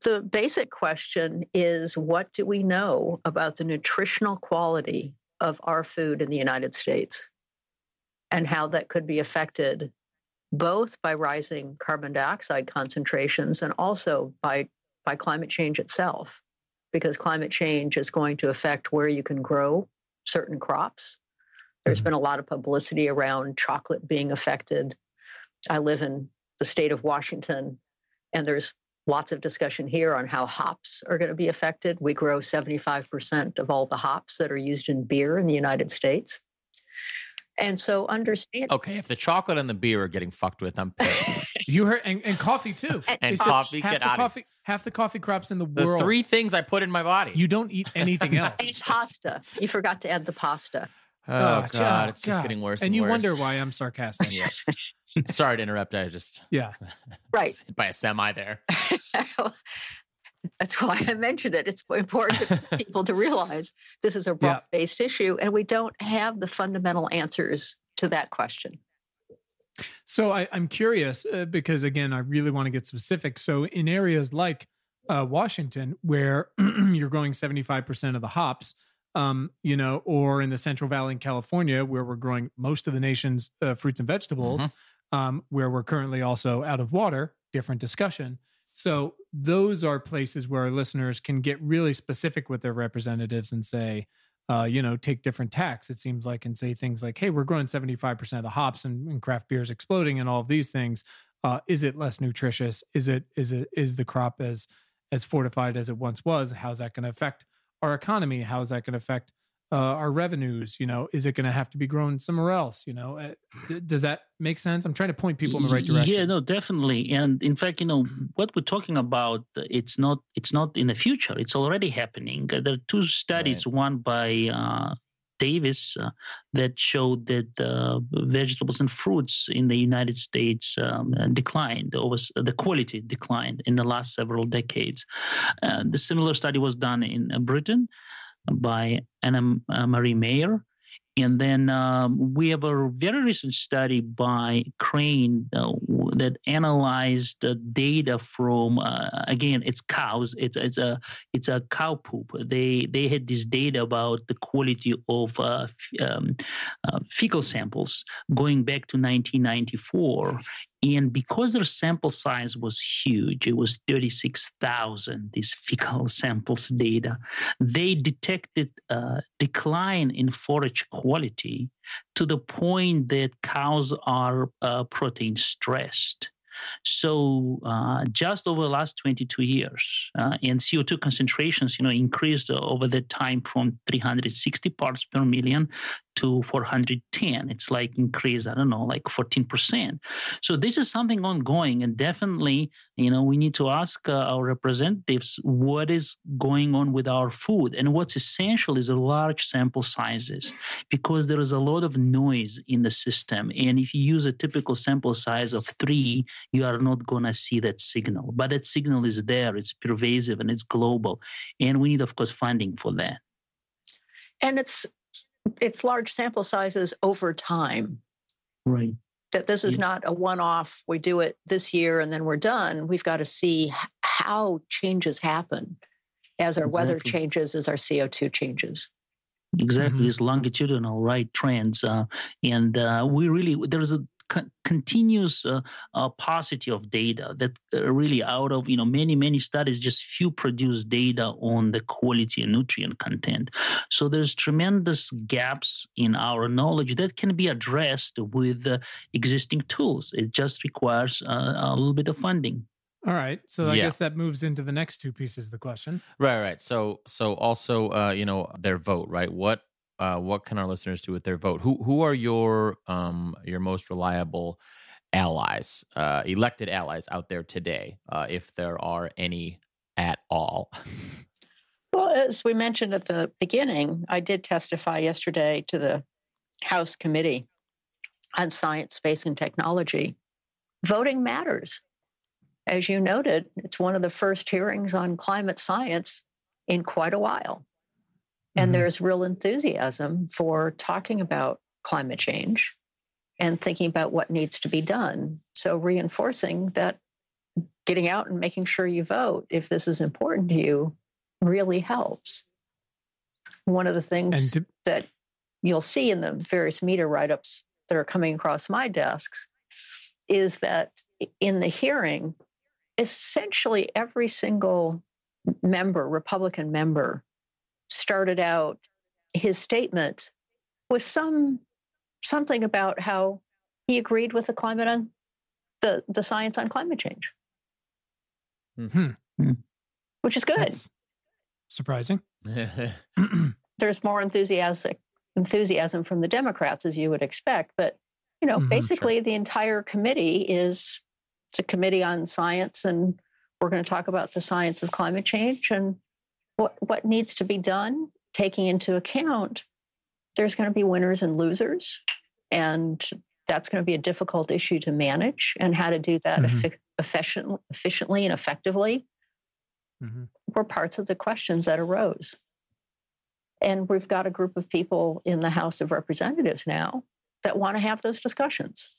The basic question is: What do we know about the nutritional quality of our food in the United States, and how that could be affected both by rising carbon dioxide concentrations and also by, by climate change itself, because climate change is going to affect where you can grow certain crops. There's mm-hmm. been a lot of publicity around chocolate being affected. I live in the state of Washington, and there's lots of discussion here on how hops are going to be affected. We grow 75% of all the hops that are used in beer in the United States. And so understand. Okay, if the chocolate and the beer are getting fucked with, I'm pissed. You heard, and, and coffee too. And- and coffee, half get the out of coffee, half the coffee crops in the, the world. three things I put in my body. you don't eat anything else. And pasta. You forgot to add the pasta. oh Oh, god, God, it's just God. getting worse. and And, you worse. wonder why I'm sarcastic. Yeah. Sorry to interrupt. I just yeah. Right. by a semi there. That's why I mentioned it. It's important for people to realize this is a Yeah. rock based issue, and we don't have the fundamental answers to that question. So I, I'm curious uh, because again, I really want to get specific. So in areas like uh, Washington, where you're growing 75% of the hops, um, you know, or in the Central Valley in California, where we're growing most of the nation's uh, fruits and vegetables, um, where we're currently also out of water, different discussion. So those are places where our listeners can get really specific with their representatives and say, uh, you know, take different tacks, it seems like, and say things like, hey, we're growing 75% of the hops and, and craft beer is exploding and all of these things. Uh, is it less nutritious? Is it is it is the crop as as fortified as it once was? How's that going to affect our economy? How is that going to affect uh, our revenues? You know, is it going to have to be grown somewhere else? You know, uh, d- does that make sense? I'm trying to point people in the right direction. Yeah, no, definitely. And in fact, you know, what we're talking about, it's not it's not in the future. It's already happening. Uh, There are two studies, one by uh, Davis uh, that showed that uh, vegetables and fruits in the United States um, declined, or was the quality declined in the last several decades. Uh, the similar study was done in uh, Britain by Anna uh, Marie Mayer. And then um, we have a very recent study by Craine uh, that analyzed data from uh, again it's cows it's it's a it's a cow poop. They they had this data about the quality of uh, f- um, uh, fecal samples going back to 1994. And because their sample size was huge, it was 36,000, these fecal samples data, they detected a decline in forage quality to the point that cows are uh, protein stressed. So uh, just over the last 22 years, uh, and CO2 concentrations, you know, increased over that time from 360 parts per million to 410. It's like increase, I don't know, like 14%. So this is something ongoing, and definitely, you know, we need to ask uh, our representatives what is going on with our food, and what's essential is a large sample sizes because there is a lot of noise in the system, and if you use a typical sample size of three, you are not going to see that signal. But that signal is there; it's pervasive and it's global, and we need, of course, funding for that. And it's it's large sample sizes over time. Right. That this is Yeah. not a one off, we do it this year and then we're done. We've got to see how changes happen as our weather changes, as our CO2 changes. Exactly, Mhm. it's longitudinal, right? Trends, uh, and uh, we really there's a con- continuous uh, uh, paucity of data that uh, really out of you know many many studies, just few produce data on the quality and nutrient content. So there's tremendous gaps in our knowledge that can be addressed with uh, existing tools. It just requires uh, a little bit of funding. All right. So I Yeah. guess that moves into the next two pieces of the question. Right, right. So, so also, uh, you know, their vote, right? What, uh, what can our listeners do with their vote? Who, who are your, um, your most reliable allies, uh, elected allies out there today, uh, if there are any at all? Well, as we mentioned at the beginning, I did testify yesterday to the House Committee on Science, Space, and Technology. Voting matters. As you noted, it's one of the first hearings on climate science in quite a while. And Mhm. there's real enthusiasm for talking about climate change and thinking about what needs to be done. So, reinforcing that getting out and making sure you vote if this is important to you really helps. One of the things to, that you'll see in the various media write ups that are coming across my desks is that in the hearing, essentially every single member, Republican member, started out his statement with some something about how he agreed with the climate on the, the science on climate change, hmm, which is good. that's surprising. There's more enthusiastic enthusiasm from the Democrats, as you would expect. But, you know, mm-hmm, basically sure. the entire committee is it's a committee on science, and we're going to talk about the science of climate change and what, what needs to be done, taking into account there's going to be winners and losers. And that's going to be a difficult issue to manage and how to do that mm-hmm. efficient, efficiently and effectively mm-hmm. were parts of the questions that arose. And we've got a group of people in the House of Representatives now that want to have those discussions.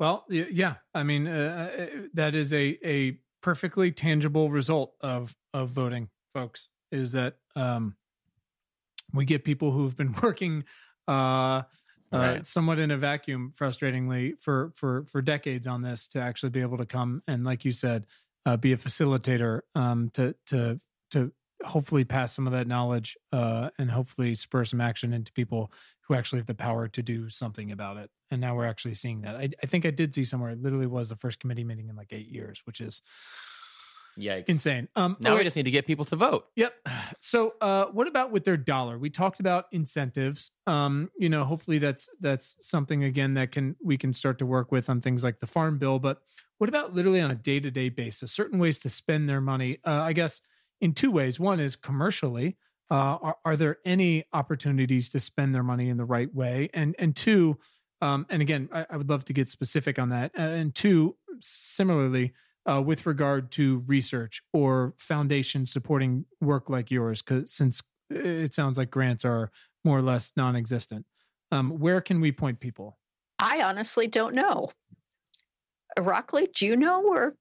Well, yeah, I mean uh, uh, that is a a perfectly tangible result of of voting, folks. Is that um, we get people who've been working uh, uh, somewhat in a vacuum, frustratingly for for for decades on this to actually be able to come and, like you said, uh, be a facilitator um, to to to hopefully pass some of that knowledge uh, and hopefully spur some action into people who actually have the power to do something about it. And now we're actually seeing that. I, I think I did see somewhere. It literally was the first committee meeting in like eight years, which is Yikes. Insane. Um, now we just need to get people to vote. Yep. So, uh, what about with their dollar? We talked about incentives. Um, you know, hopefully that's that's something again that can we can start to work with on things like the farm bill. But what about literally on a day to day basis? Certain ways to spend their money. Uh, I guess in two ways. One is commercially. Uh, are, are there any opportunities to spend their money in the right way? And and two, um, and again, I, I would love to get specific on that. and two, similarly uh, with regard to research or foundation supporting work like yours? Because since it sounds like grants are more or less non-existent, um, where can we point people? I honestly don't know. Irakli, do you know where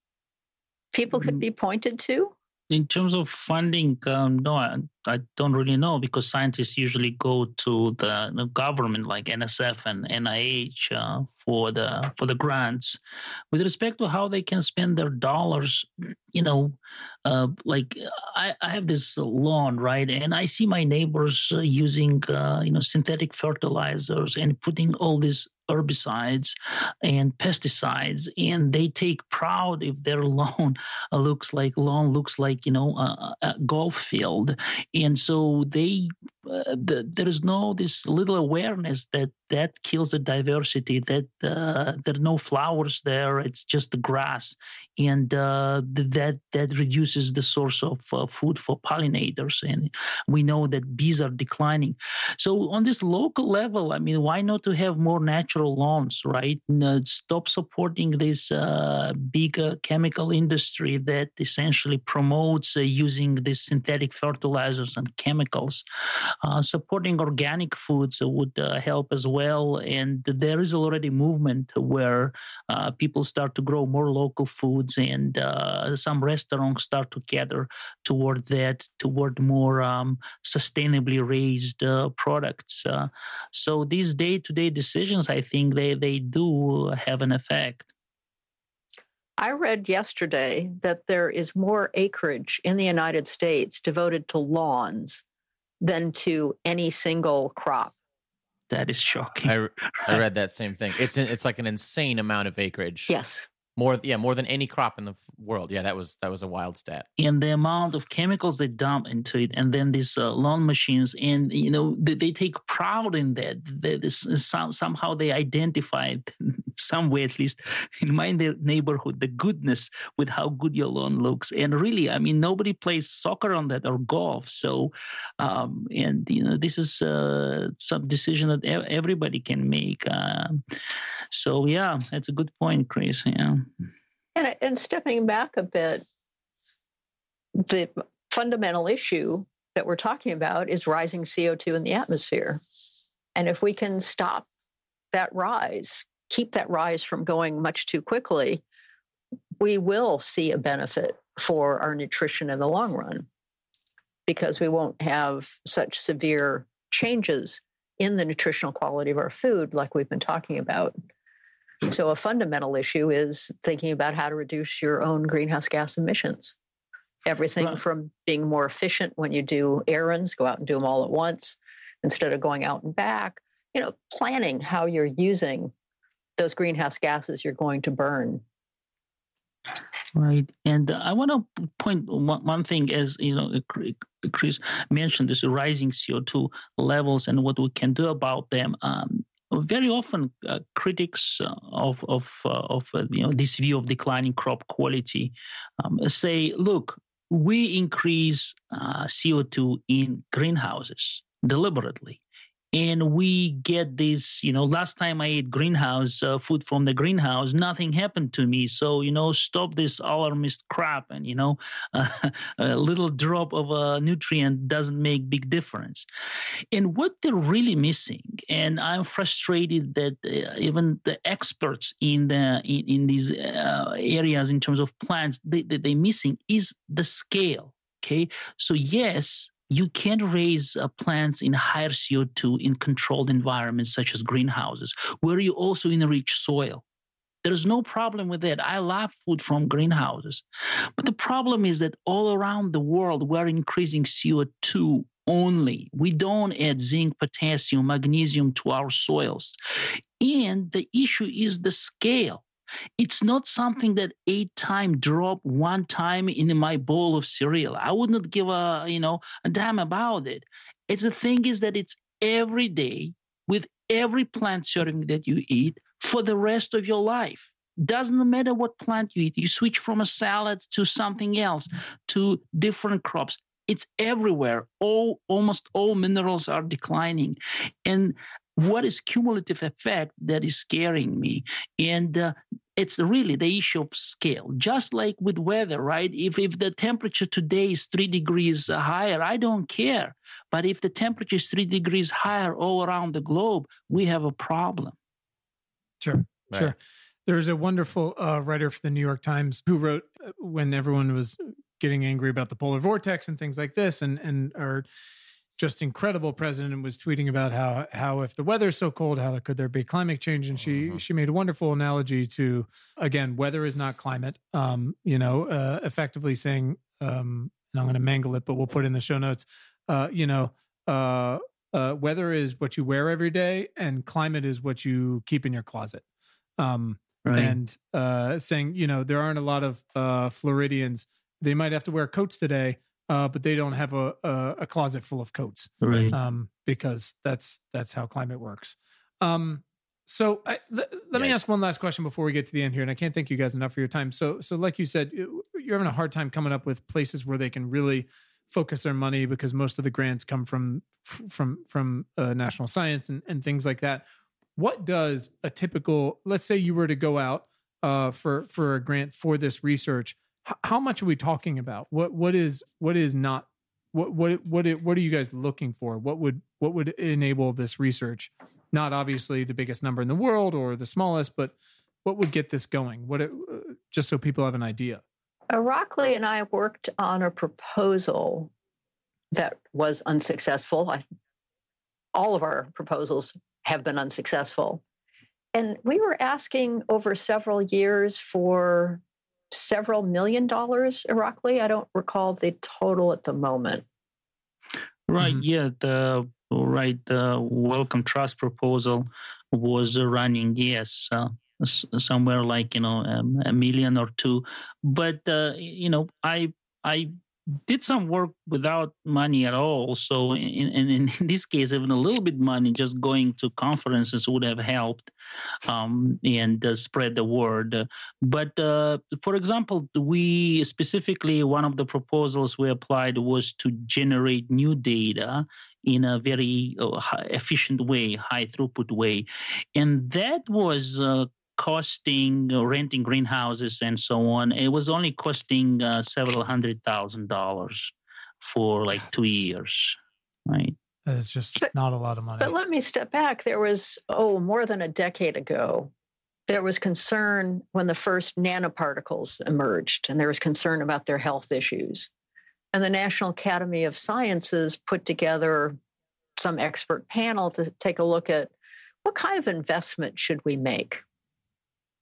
people could mm. be pointed to? In terms of funding, um, no, I, don't really know because scientists usually go to the, the government like NSF and NIH uh, for the for the grants. With respect to how they can spend their dollars, you know, uh, like I, I, have this lawn, right, and I see my neighbors uh, using uh, you know synthetic fertilizers and putting all these herbicides and pesticides and they take proud if their lawn looks like lawn looks like you know a, a golf field and so they uh, the, there is no this little awareness that that kills the diversity that uh, there are no flowers there it's just the grass. And uh, that that reduces the source of uh, food for pollinators and we know that bees are declining. So on this local level i mean why not to have more natural lawns right? Stop supporting this uh, big uh, chemical industry that essentially promotes using these synthetic fertilizers and chemicals. uh, supporting organic foods would uh, help as well. And there is already movement where uh, people start to grow more local foods, and some restaurants start to gather toward that, toward more um, sustainably raised products. so these day-to-day decisions, I think they they do have an effect. I read yesterday that there is more acreage in the United States devoted to lawns than to any single crop. That is shocking. I, I read that same thing. It's it's like an insane amount of acreage. Yes more yeah more than any crop in the world. Yeah that was that was a wild stat. And the amount of chemicals they dump into it and then these uh, lawn machines and you know they, they take pride in that they, this, some, somehow they identified some way at least in my neighborhood the goodness with how good your lawn looks. And really i mean nobody plays soccer on that or golf. So um, and you know this is uh, some decision that everybody can make. Uh, so yeah that's a good point chris yeah and, and stepping back a bit, the fundamental issue that we're talking about is rising CO2 in the atmosphere. And if we can stop that rise, keep that rise from going much too quickly, we will see a benefit for our nutrition in the long run because we won't have such severe changes in the nutritional quality of our food like we've been talking about. So, a fundamental issue is thinking about how to reduce your own greenhouse gas emissions. Everything right. from being more efficient when you do errands, go out and do them all at once instead of going out and back. You know, planning how you're using those greenhouse gases you're going to burn. Right, and I want to point one, one thing as you know, Chris mentioned this rising CO2 levels and what we can do about them. Um, very often, uh, critics uh, of of uh, of uh, you know this view of declining crop quality um, say, look, we increase uh, CO2 in greenhouses deliberately and we get this you know last time i ate greenhouse uh, food from the greenhouse nothing happened to me. So you know stop this alarmist crap and you know a little drop of a nutrient doesn't make big difference. And what they're really missing and i'm frustrated that uh, even the experts in the in, in these uh, areas in terms of plants they, they, they're missing is the scale okay? So yes you can't raise uh, plants in higher CO2 in controlled environments such as greenhouses, where you also enrich soil. There's no problem with that. I love food from greenhouses. But the problem is that all around the world, we're increasing CO2 only. We don't add zinc, potassium, magnesium to our soils. And the issue is the scale. It's not something that eight time drop one time in my bowl of cereal. I would not give a you know a damn about it. It's the thing is that it's every day with every plant serving that you eat for the rest of your life. Doesn't matter what plant you eat. You switch from a salad to something else, to different crops. It's everywhere. All almost all minerals are declining, and what is cumulative effect that is scaring me? And uh, it's really the issue of scale. Just like with weather right? If if the temperature today is 3 degrees higher i don't care. But if the temperature is 3 degrees higher all around the globe we have a problem. Sure right. sure. There's a wonderful uh, writer for the new york times who wrote uh, when everyone was getting angry about the polar vortex and things like this and and are just incredible president was tweeting about how how if the weather's so cold, how could there be climate change? And she mm-hmm. she made a wonderful analogy to again, weather is not climate. Um, you know, uh, effectively saying, um, and I'm going to mangle it, but we'll put in the show notes. Uh, you know, uh, uh, weather is what you wear every day, and climate is what you keep in your closet. Um, right. And uh, saying, you know, there aren't a lot of uh, Floridians. They might have to wear coats today, uh, but they don't have a, a, a closet full of coats, right? Um, because that's that's how climate works. Um, so I, th- let me ask one last question before we get to the end here, and I can't thank you guys enough for your time. So, so like you said, you're having a hard time coming up with places where they can really focus their money because most of the grants come from from from uh, national science and, and things like that. What does a typical, let's say you were to go out uh, for for a grant for this research? How much are we talking about? What what is what is not what what what what are you guys looking for? What would what would enable this research? Not obviously the biggest number in the world or the smallest, but what would get this going? What it, uh, just so people have an idea. Irakli and I worked on a proposal that was unsuccessful. I, all of our proposals have been unsuccessful. And we were asking over several years for several million dollars, Irakli. I don't recall the total at the moment. Right. Mm-hmm. Yeah. The right. The Wellcome Trust proposal was running. Yes. Uh, somewhere like you know um, a million or two but uh, you know i i did some work without money at all. So in, in, in this case, even a little bit money, just going to conferences would have helped um, and uh, spread the word. But uh, for example, we specifically one of the proposals we applied was to generate new data in a very uh, efficient way, high throughput way, and that was uh, costing uh, renting greenhouses and so on. It was only costing uh, several hundred thousand dollars for like two years, right? That is just but, not a lot of money. But let me step back. There was oh more than a decade ago. There was concern when the first nanoparticles emerged, and there was concern about their health issues. And the National Academy of Sciences put together some expert panel to take a look at what kind of investment should we make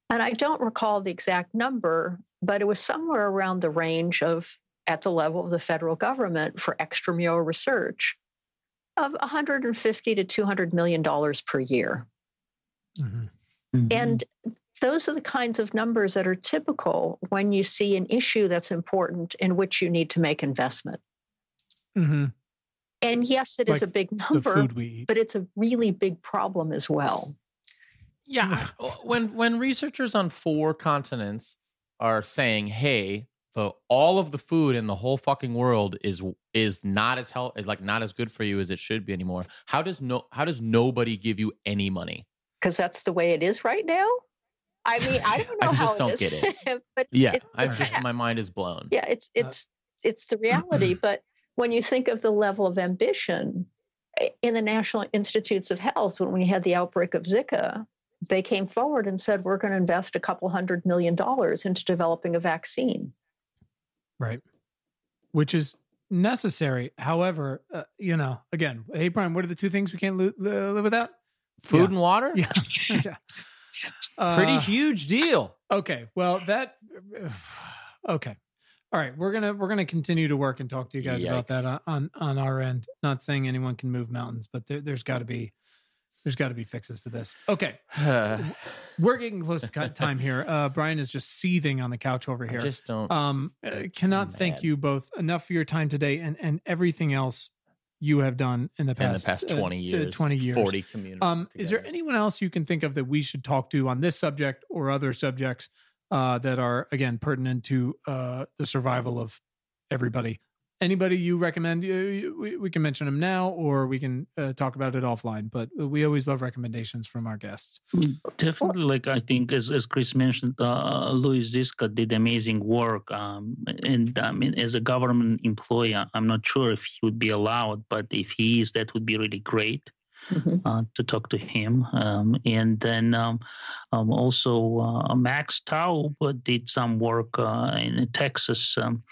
and I don't recall the exact number, but it was somewhere around the range of, at the level of the federal government for extramural research, of 150 to 200 million dollars per year. Mm-hmm. Mm-hmm. And those are the kinds of numbers that are typical when you see an issue that's important in which you need to make investment. Mm-hmm. And yes, it is Like a big number, food we eat. but it's a really big problem as well. Yeah, when when researchers on four continents are saying, "Hey, the all of the food in the whole fucking world is is not as health is like not as good for you as it should be anymore." How does no how does nobody give you any money? because that's the way it is right now. I mean, I don't know I how just don't it is, get it. but Yeah, I've just my mind is blown. yeah, it's Uh, it's it's the reality. but when you think of the level of ambition in the National Institutes of Health, when we had the outbreak of Zika, they came forward and said we're going to invest a couple hundred million dollars into developing a vaccine. Right. Which is necessary. However, uh, you know, again, hey, Brian, what are the two things we can't lo- li- live without? Food Yeah. and water? Yeah. yeah. Pretty Uh, huge deal. Okay. Well, that. Okay. All right. We're gonna we're gonna continue to work and talk to you guys about that on, on on our end. Not saying anyone can move mountains, but there, there's got to be there's got to be fixes to this. Okay. We're getting close to time here. Uh, Brian is just seething on the couch over here. I just don't um uh, cannot thank you both enough for your time today and and everything else you have done in the past, in the past uh, 20 t- years. 20 years 40 community. um is there anyone else you can think of that we should talk to on this subject or other subjects uh that are again pertinent to uh the survival of everybody anybody you recommend you, you- we, we can mention them now or we can uh, talk about it offline but we always love recommendations from our guests definitely, like I think, as as Chris mentioned, uh, Lewis Ziska did amazing work. Um, and I mean, as a government employee, I'm not sure if he would be allowed, but if he is, that would be really great Mhm. uh, to talk to him. Um, and then um, um, also uh, Max Tau did some work uh, in Texas. Um,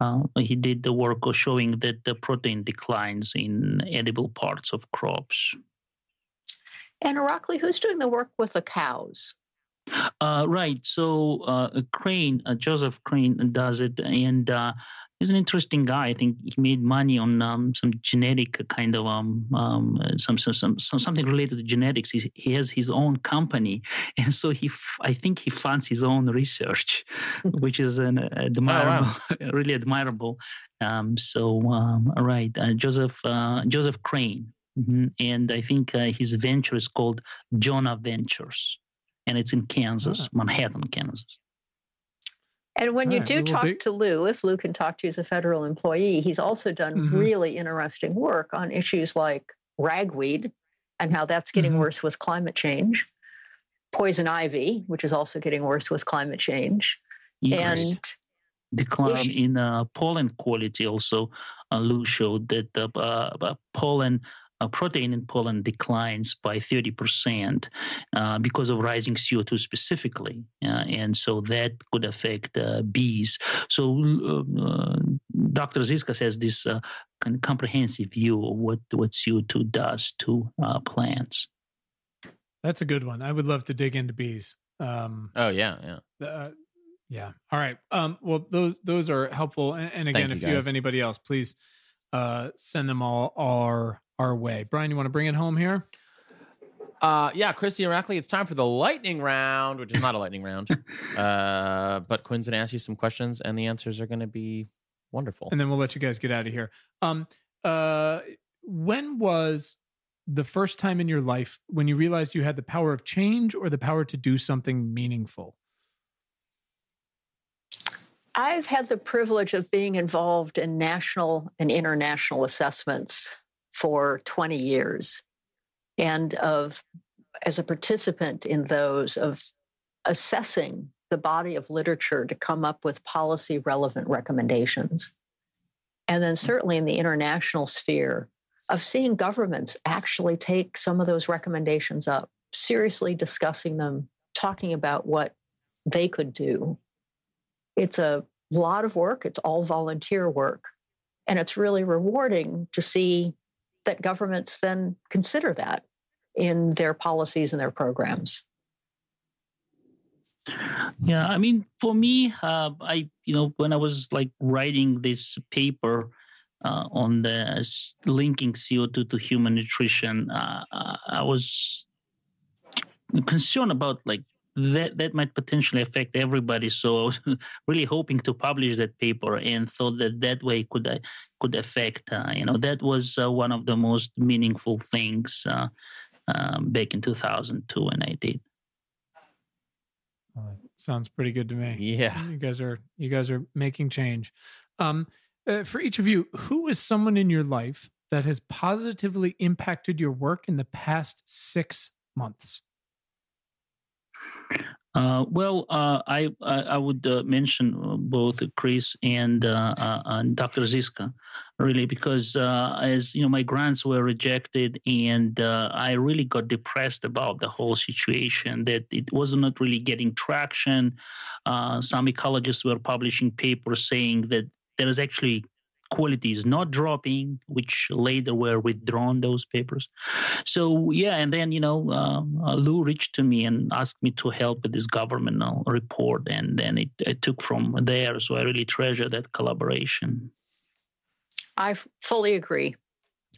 uh, he did the work of showing that the protein declines in edible parts of crops. And Irakli, who's doing the work with the cows? Uh, right. So uh, Craine, uh, Joseph Craine does it, and uh, he's an interesting guy. I think he made money on um, some genetic kind of um, um some, some some some something related to genetics. He, he has his own company, and so he f- I think he funds his own research, which is an admirable, really admirable. Um, so um, all right, uh, Joseph uh, Joseph Craine. Mhm. And I think uh, his venture is called Jonah Ventures and it's in Kansas, Manhattan, Kansas. And when All you right, do talk take- to Lou, if Lou can talk to you as a federal employee, he's also done Mhm. really interesting work on issues like ragweed and how that's getting Mhm. worse with climate change, poison ivy, which is also getting worse with climate change, Yes. and decline Ish- in uh, pollen quality also. Uh, Lou showed that the uh, uh, pollen. Uh, protein in pollen declines by 30% uh, because of rising CO2 specifically. Uh, and so that could affect uh, bees. So uh, Dr. Ziska has this uh, comprehensive view of what, what CO2 does to uh, plants. that's a good one i would love to dig into bees um Oh yeah, yeah. Uh, yeah. All right. Um, well, those those are helpful. And, and again, you, if you have anybody else, please uh, send them all our our way. Brian, you want to bring it home here? Uh, yeah, Kristie Irakli, it's time for the lightning round, which is not a lightning round. Uh, but Quinn's gonna ask you some questions, and the answers are gonna be wonderful. And then we'll let you guys get out of here. Um, uh, when was the first time in your life when you realized you had the power of change or the power to do something meaningful? I've had the privilege of being involved in national and international assessments for 20 years and of as a participant in those of assessing the body of literature to come up with policy relevant recommendations. And then certainly in the international sphere of seeing governments actually take some of those recommendations up, seriously discussing them, talking about what they could do it's a lot of work, it's all volunteer work. And it's really rewarding to see that governments then consider that in their policies and their programs. Yeah, I mean, for me, uh, I you know when I was like writing this paper uh, on the linking CO2 to human nutrition, uh, uh, I was concerned about like that that might potentially affect everybody. So I was really hoping to publish that paper and thought that that way could uh, could affect. Uh, you know, that was uh, one of the most meaningful things uh, um, back in 2002 when I did. Well, sounds pretty good to me. Yeah. You guys are you guys are making change. Um, uh, for each of you, who is someone in your life that has positively impacted your work in the past six months? Uh, well, uh, I, I, would uh, mention uh, both Chris and, uh, uh, and Dr. Ziska, really, because as you know, my grants were rejected, and I really got depressed about the whole situation. That it was not really getting traction. some ecologists were publishing papers saying that there is actually quality is not dropping, which later were withdrawn those papers. So yeah, and then you know um, uh, Lou reached to me and asked me to help with this governmental report, and then it, it took from there. So I really treasure that collaboration. I fully agree.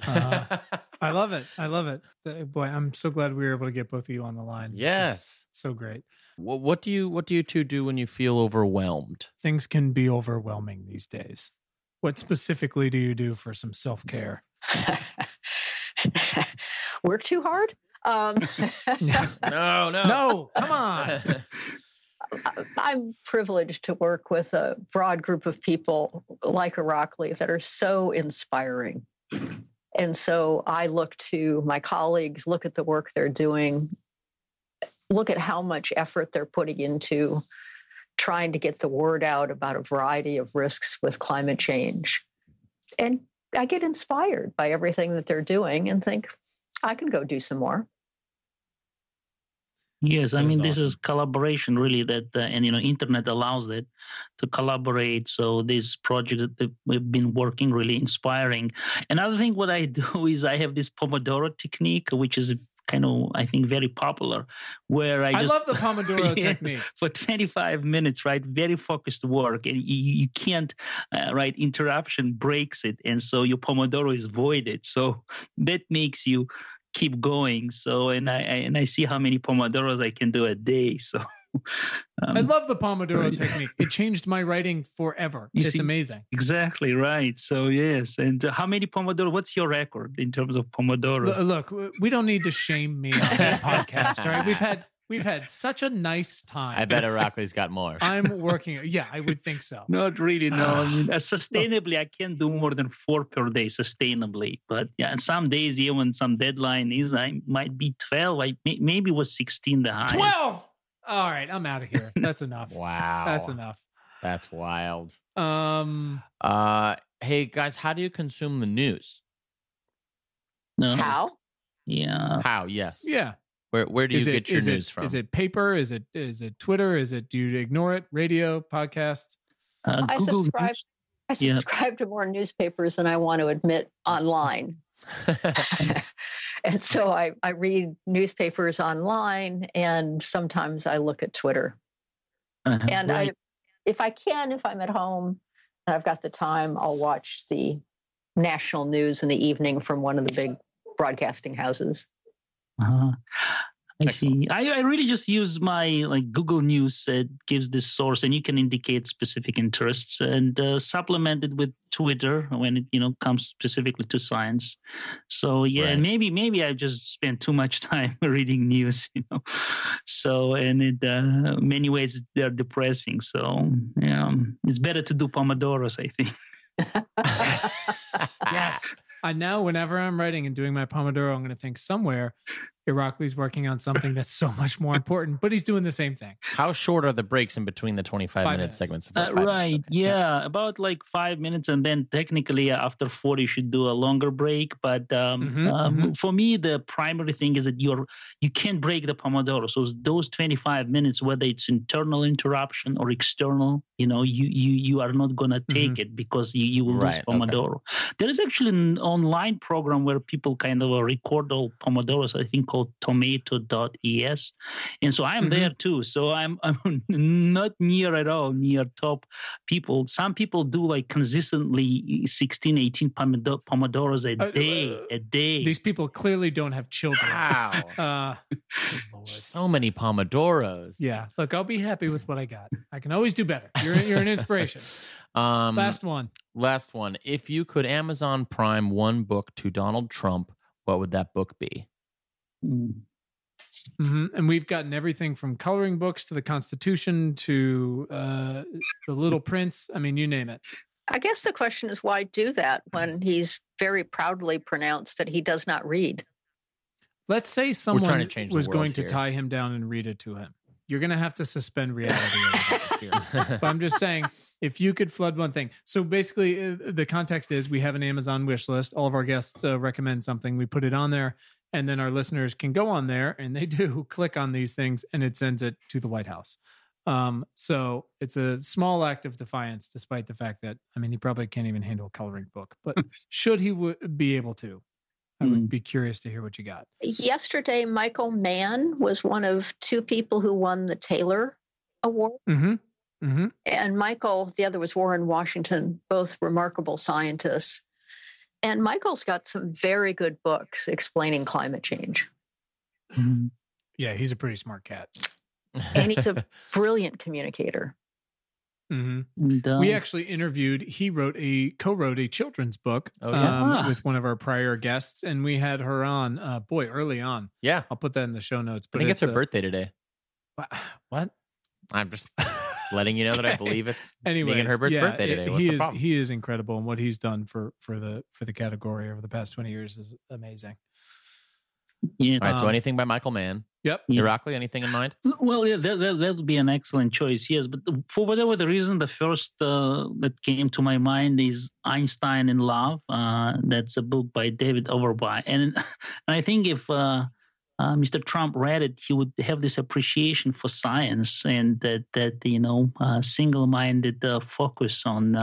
Uh, I love it. I love it. Boy, I'm so glad we were able to get both of you on the line. Yes, so great. What, what do you What do you two do when you feel overwhelmed? Things can be overwhelming these days. What specifically do you do for some self care? Work too hard? Um, no, no, no, come on. I'm privileged to work with a broad group of people like Irakli that are so inspiring. And so I look to my colleagues, look at the work they're doing, look at how much effort they're putting into trying to get the word out about a variety of risks with climate change. And I get inspired by everything that they're doing and think, I can go do some more. Yes, I mean this is collaboration really that, uh, and you know, internet allows it to collaborate. So this project that we've been working really inspiring. Another thing, what I do is I have this Pomodoro technique, which is kind of I think very popular. Where I, just, I love the Pomodoro yes, technique for 25 minutes, right? Very focused work, and you, you can't, uh, right? Interruption breaks it, and so your Pomodoro is voided. So that makes you keep going. So and I, I and I see how many pomodoros I can do a day. So um, I love the Pomodoro right. technique. It changed my writing forever. You it's see, amazing. Exactly right. So yes, and uh, how many Pomodoro? What's your record in terms of Pomodoros? Look, we don't need to shame me on this podcast. Right? We've had We've had such a nice time. I bet Irakli's got more. I'm working. Yeah, I would think so. Not really. No, I mean, uh, sustainably, I can't do more than four per day sustainably. But yeah, and some days, even some deadline is, I might be 12. I maybe was 16 the highest. 12. All right, I'm out of here. That's enough. wow. That's enough. That's wild. Um. Uh. Hey guys, how do you consume the news? No. How? Yeah. How? Yes. Yeah. Where Where do you it, get your news it, from? Is it paper? Is it is it Twitter? Is it do you ignore it? Radio, podcast? Uh, I subscribe. I subscribe yeah. to more newspapers than I want to admit online. and so I, I read newspapers online and sometimes I look at Twitter. Uh-huh. And right. I, if I can, if I'm at home and I've got the time, I'll watch the national news in the evening from one of the big broadcasting houses. Uh-huh. I see. I, I really just use my like Google News. It gives this source, and you can indicate specific interests, and uh, supplement it with Twitter when it you know comes specifically to science. So yeah, right. maybe maybe I just spend too much time reading news, you know. So and in uh, many ways they're depressing. So yeah, it's better to do pomodoros, I think. yes, yes. I now, whenever I'm writing and doing my Pomodoro, I'm going to think somewhere Irakli's working on something that's so much more important, but he's doing the same thing. How short are the breaks in between the 25 five minute minutes. segments? Uh, right. Okay. Yeah, yeah, About like five minutes. And then technically after four, you should do a longer break. But um, mm-hmm, um, mm-hmm. for me, the primary thing is that you're, you can't break the Pomodoro. So those 25 minutes, whether it's internal interruption or external, you know, you, you, you are not going to take mm-hmm. it because you, you will right, lose Pomodoro. Okay. There is actually an online program where people kind of record all Pomodoros, I think called called tomato.es. And so I'm mm-hmm. there too. So I'm, I'm not near at all near top people. Some people do like consistently 16, 18 pomodoros a uh, day, uh, a day. These people clearly don't have children. Wow. Uh, so many pomodoros. Yeah. Look, I'll be happy with what I got. I can always do better. You're, you're an inspiration. Um, last one. Last one. If you could Amazon Prime one book to Donald Trump, what would that book be? Mm. Mm-hmm. And we've gotten everything from coloring books to the Constitution to uh, the Little Prince. I mean, you name it. I guess the question is why do that when he's very proudly pronounced that he does not read? Let's say someone was going here. to tie him down and read it to him. You're going to have to suspend reality. but I'm just saying, if you could flood one thing. So basically, uh, the context is we have an Amazon wish list. All of our guests uh, recommend something. We put it on there, and then our listeners can go on there and they do click on these things, and it sends it to the White House. Um, so it's a small act of defiance, despite the fact that I mean he probably can't even handle a coloring book. But should he w- be able to, I would mm. be curious to hear what you got. Yesterday, Michael Mann was one of two people who won the Tyler Award. Mm-hmm. Mm-hmm. And Michael, the other was Warren Washington, both remarkable scientists. And Michael's got some very good books explaining climate change. Mm-hmm. Yeah, he's a pretty smart cat. and he's a brilliant communicator. Mm-hmm. we actually interviewed. He wrote a co-wrote a children's book oh, yeah? um, ah. with one of our prior guests, and we had her on. Uh, boy, early on. Yeah, I'll put that in the show notes. But I think it's, it's her a, birthday today. What? I'm just letting you know that I believe it's anyway Megan Herbert's yeah, birthday today. What's he is he is incredible, and what he's done for for the for the category over the past twenty years is amazing. Yeah. All right. So anything by Michael Mann. Yep. Irakli, anything in mind? Well, yeah, that, that, that would be an excellent choice. Yes, but for whatever the reason, the first uh, that came to my mind is Einstein in Love. Uh, that's a book by David Overbye, and, and I think if uh, uh Mr. Trump read it, he would have this appreciation for science and that that you know uh, single-minded uh, focus on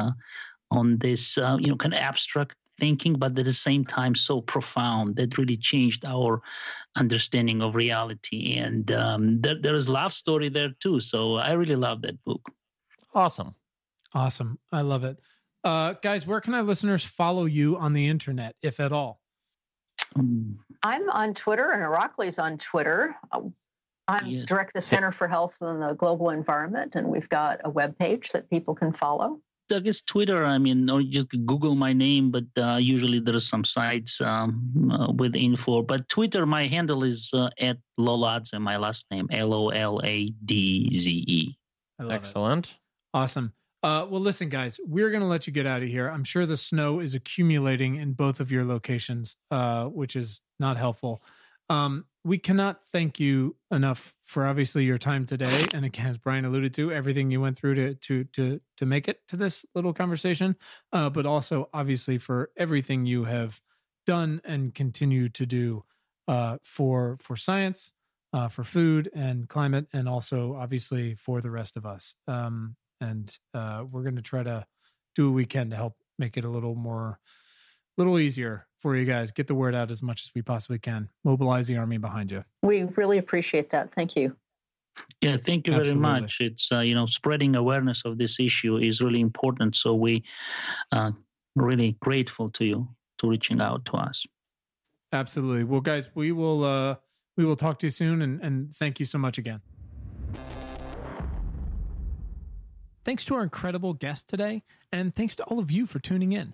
on this you know kind of abstract thinking, but at the same time so profound that really changed our understanding of reality. And um, there, there is love story there too. So I really love that book. Awesome. Awesome. I love it. Uh, guys, where can our listeners follow you on the internet, if at all? Um, I'm on Twitter, and Irakli's on Twitter. Uh, I'm yeah. direct the Center for Health and the Global Environment, and we've got a web page that people can follow. I guess Twitter. I mean, or just Google my name, but uh, usually there are some sites um, uh, with info. But Twitter, my handle is uh, at Loladze, and my last name L O L A D Z E. Excellent. It. Awesome. Uh, well, listen, guys, we're going to let you get out of here. I'm sure the snow is accumulating in both of your locations, uh, which is not helpful. Um, we cannot thank you enough for obviously your time today, and again, as Brian alluded to, everything you went through to to to to make it to this little conversation, uh, but also obviously for everything you have done and continue to do uh, for for science, uh, for food and climate, and also obviously for the rest of us. Um, and uh, we're going to try to do what we can to help make it a little more, little easier for you guys. Get the word out as much as we possibly can. Mobilize the army behind you. We really appreciate that. Thank you. Yeah, thank you very Absolutely. much. It's uh, you know spreading awareness of this issue is really important. So we are uh, really grateful to you to reaching out to us. Absolutely. Well, guys, we will uh, we will talk to you soon, and and thank you so much again. Thanks to our incredible guest today, and thanks to all of you for tuning in.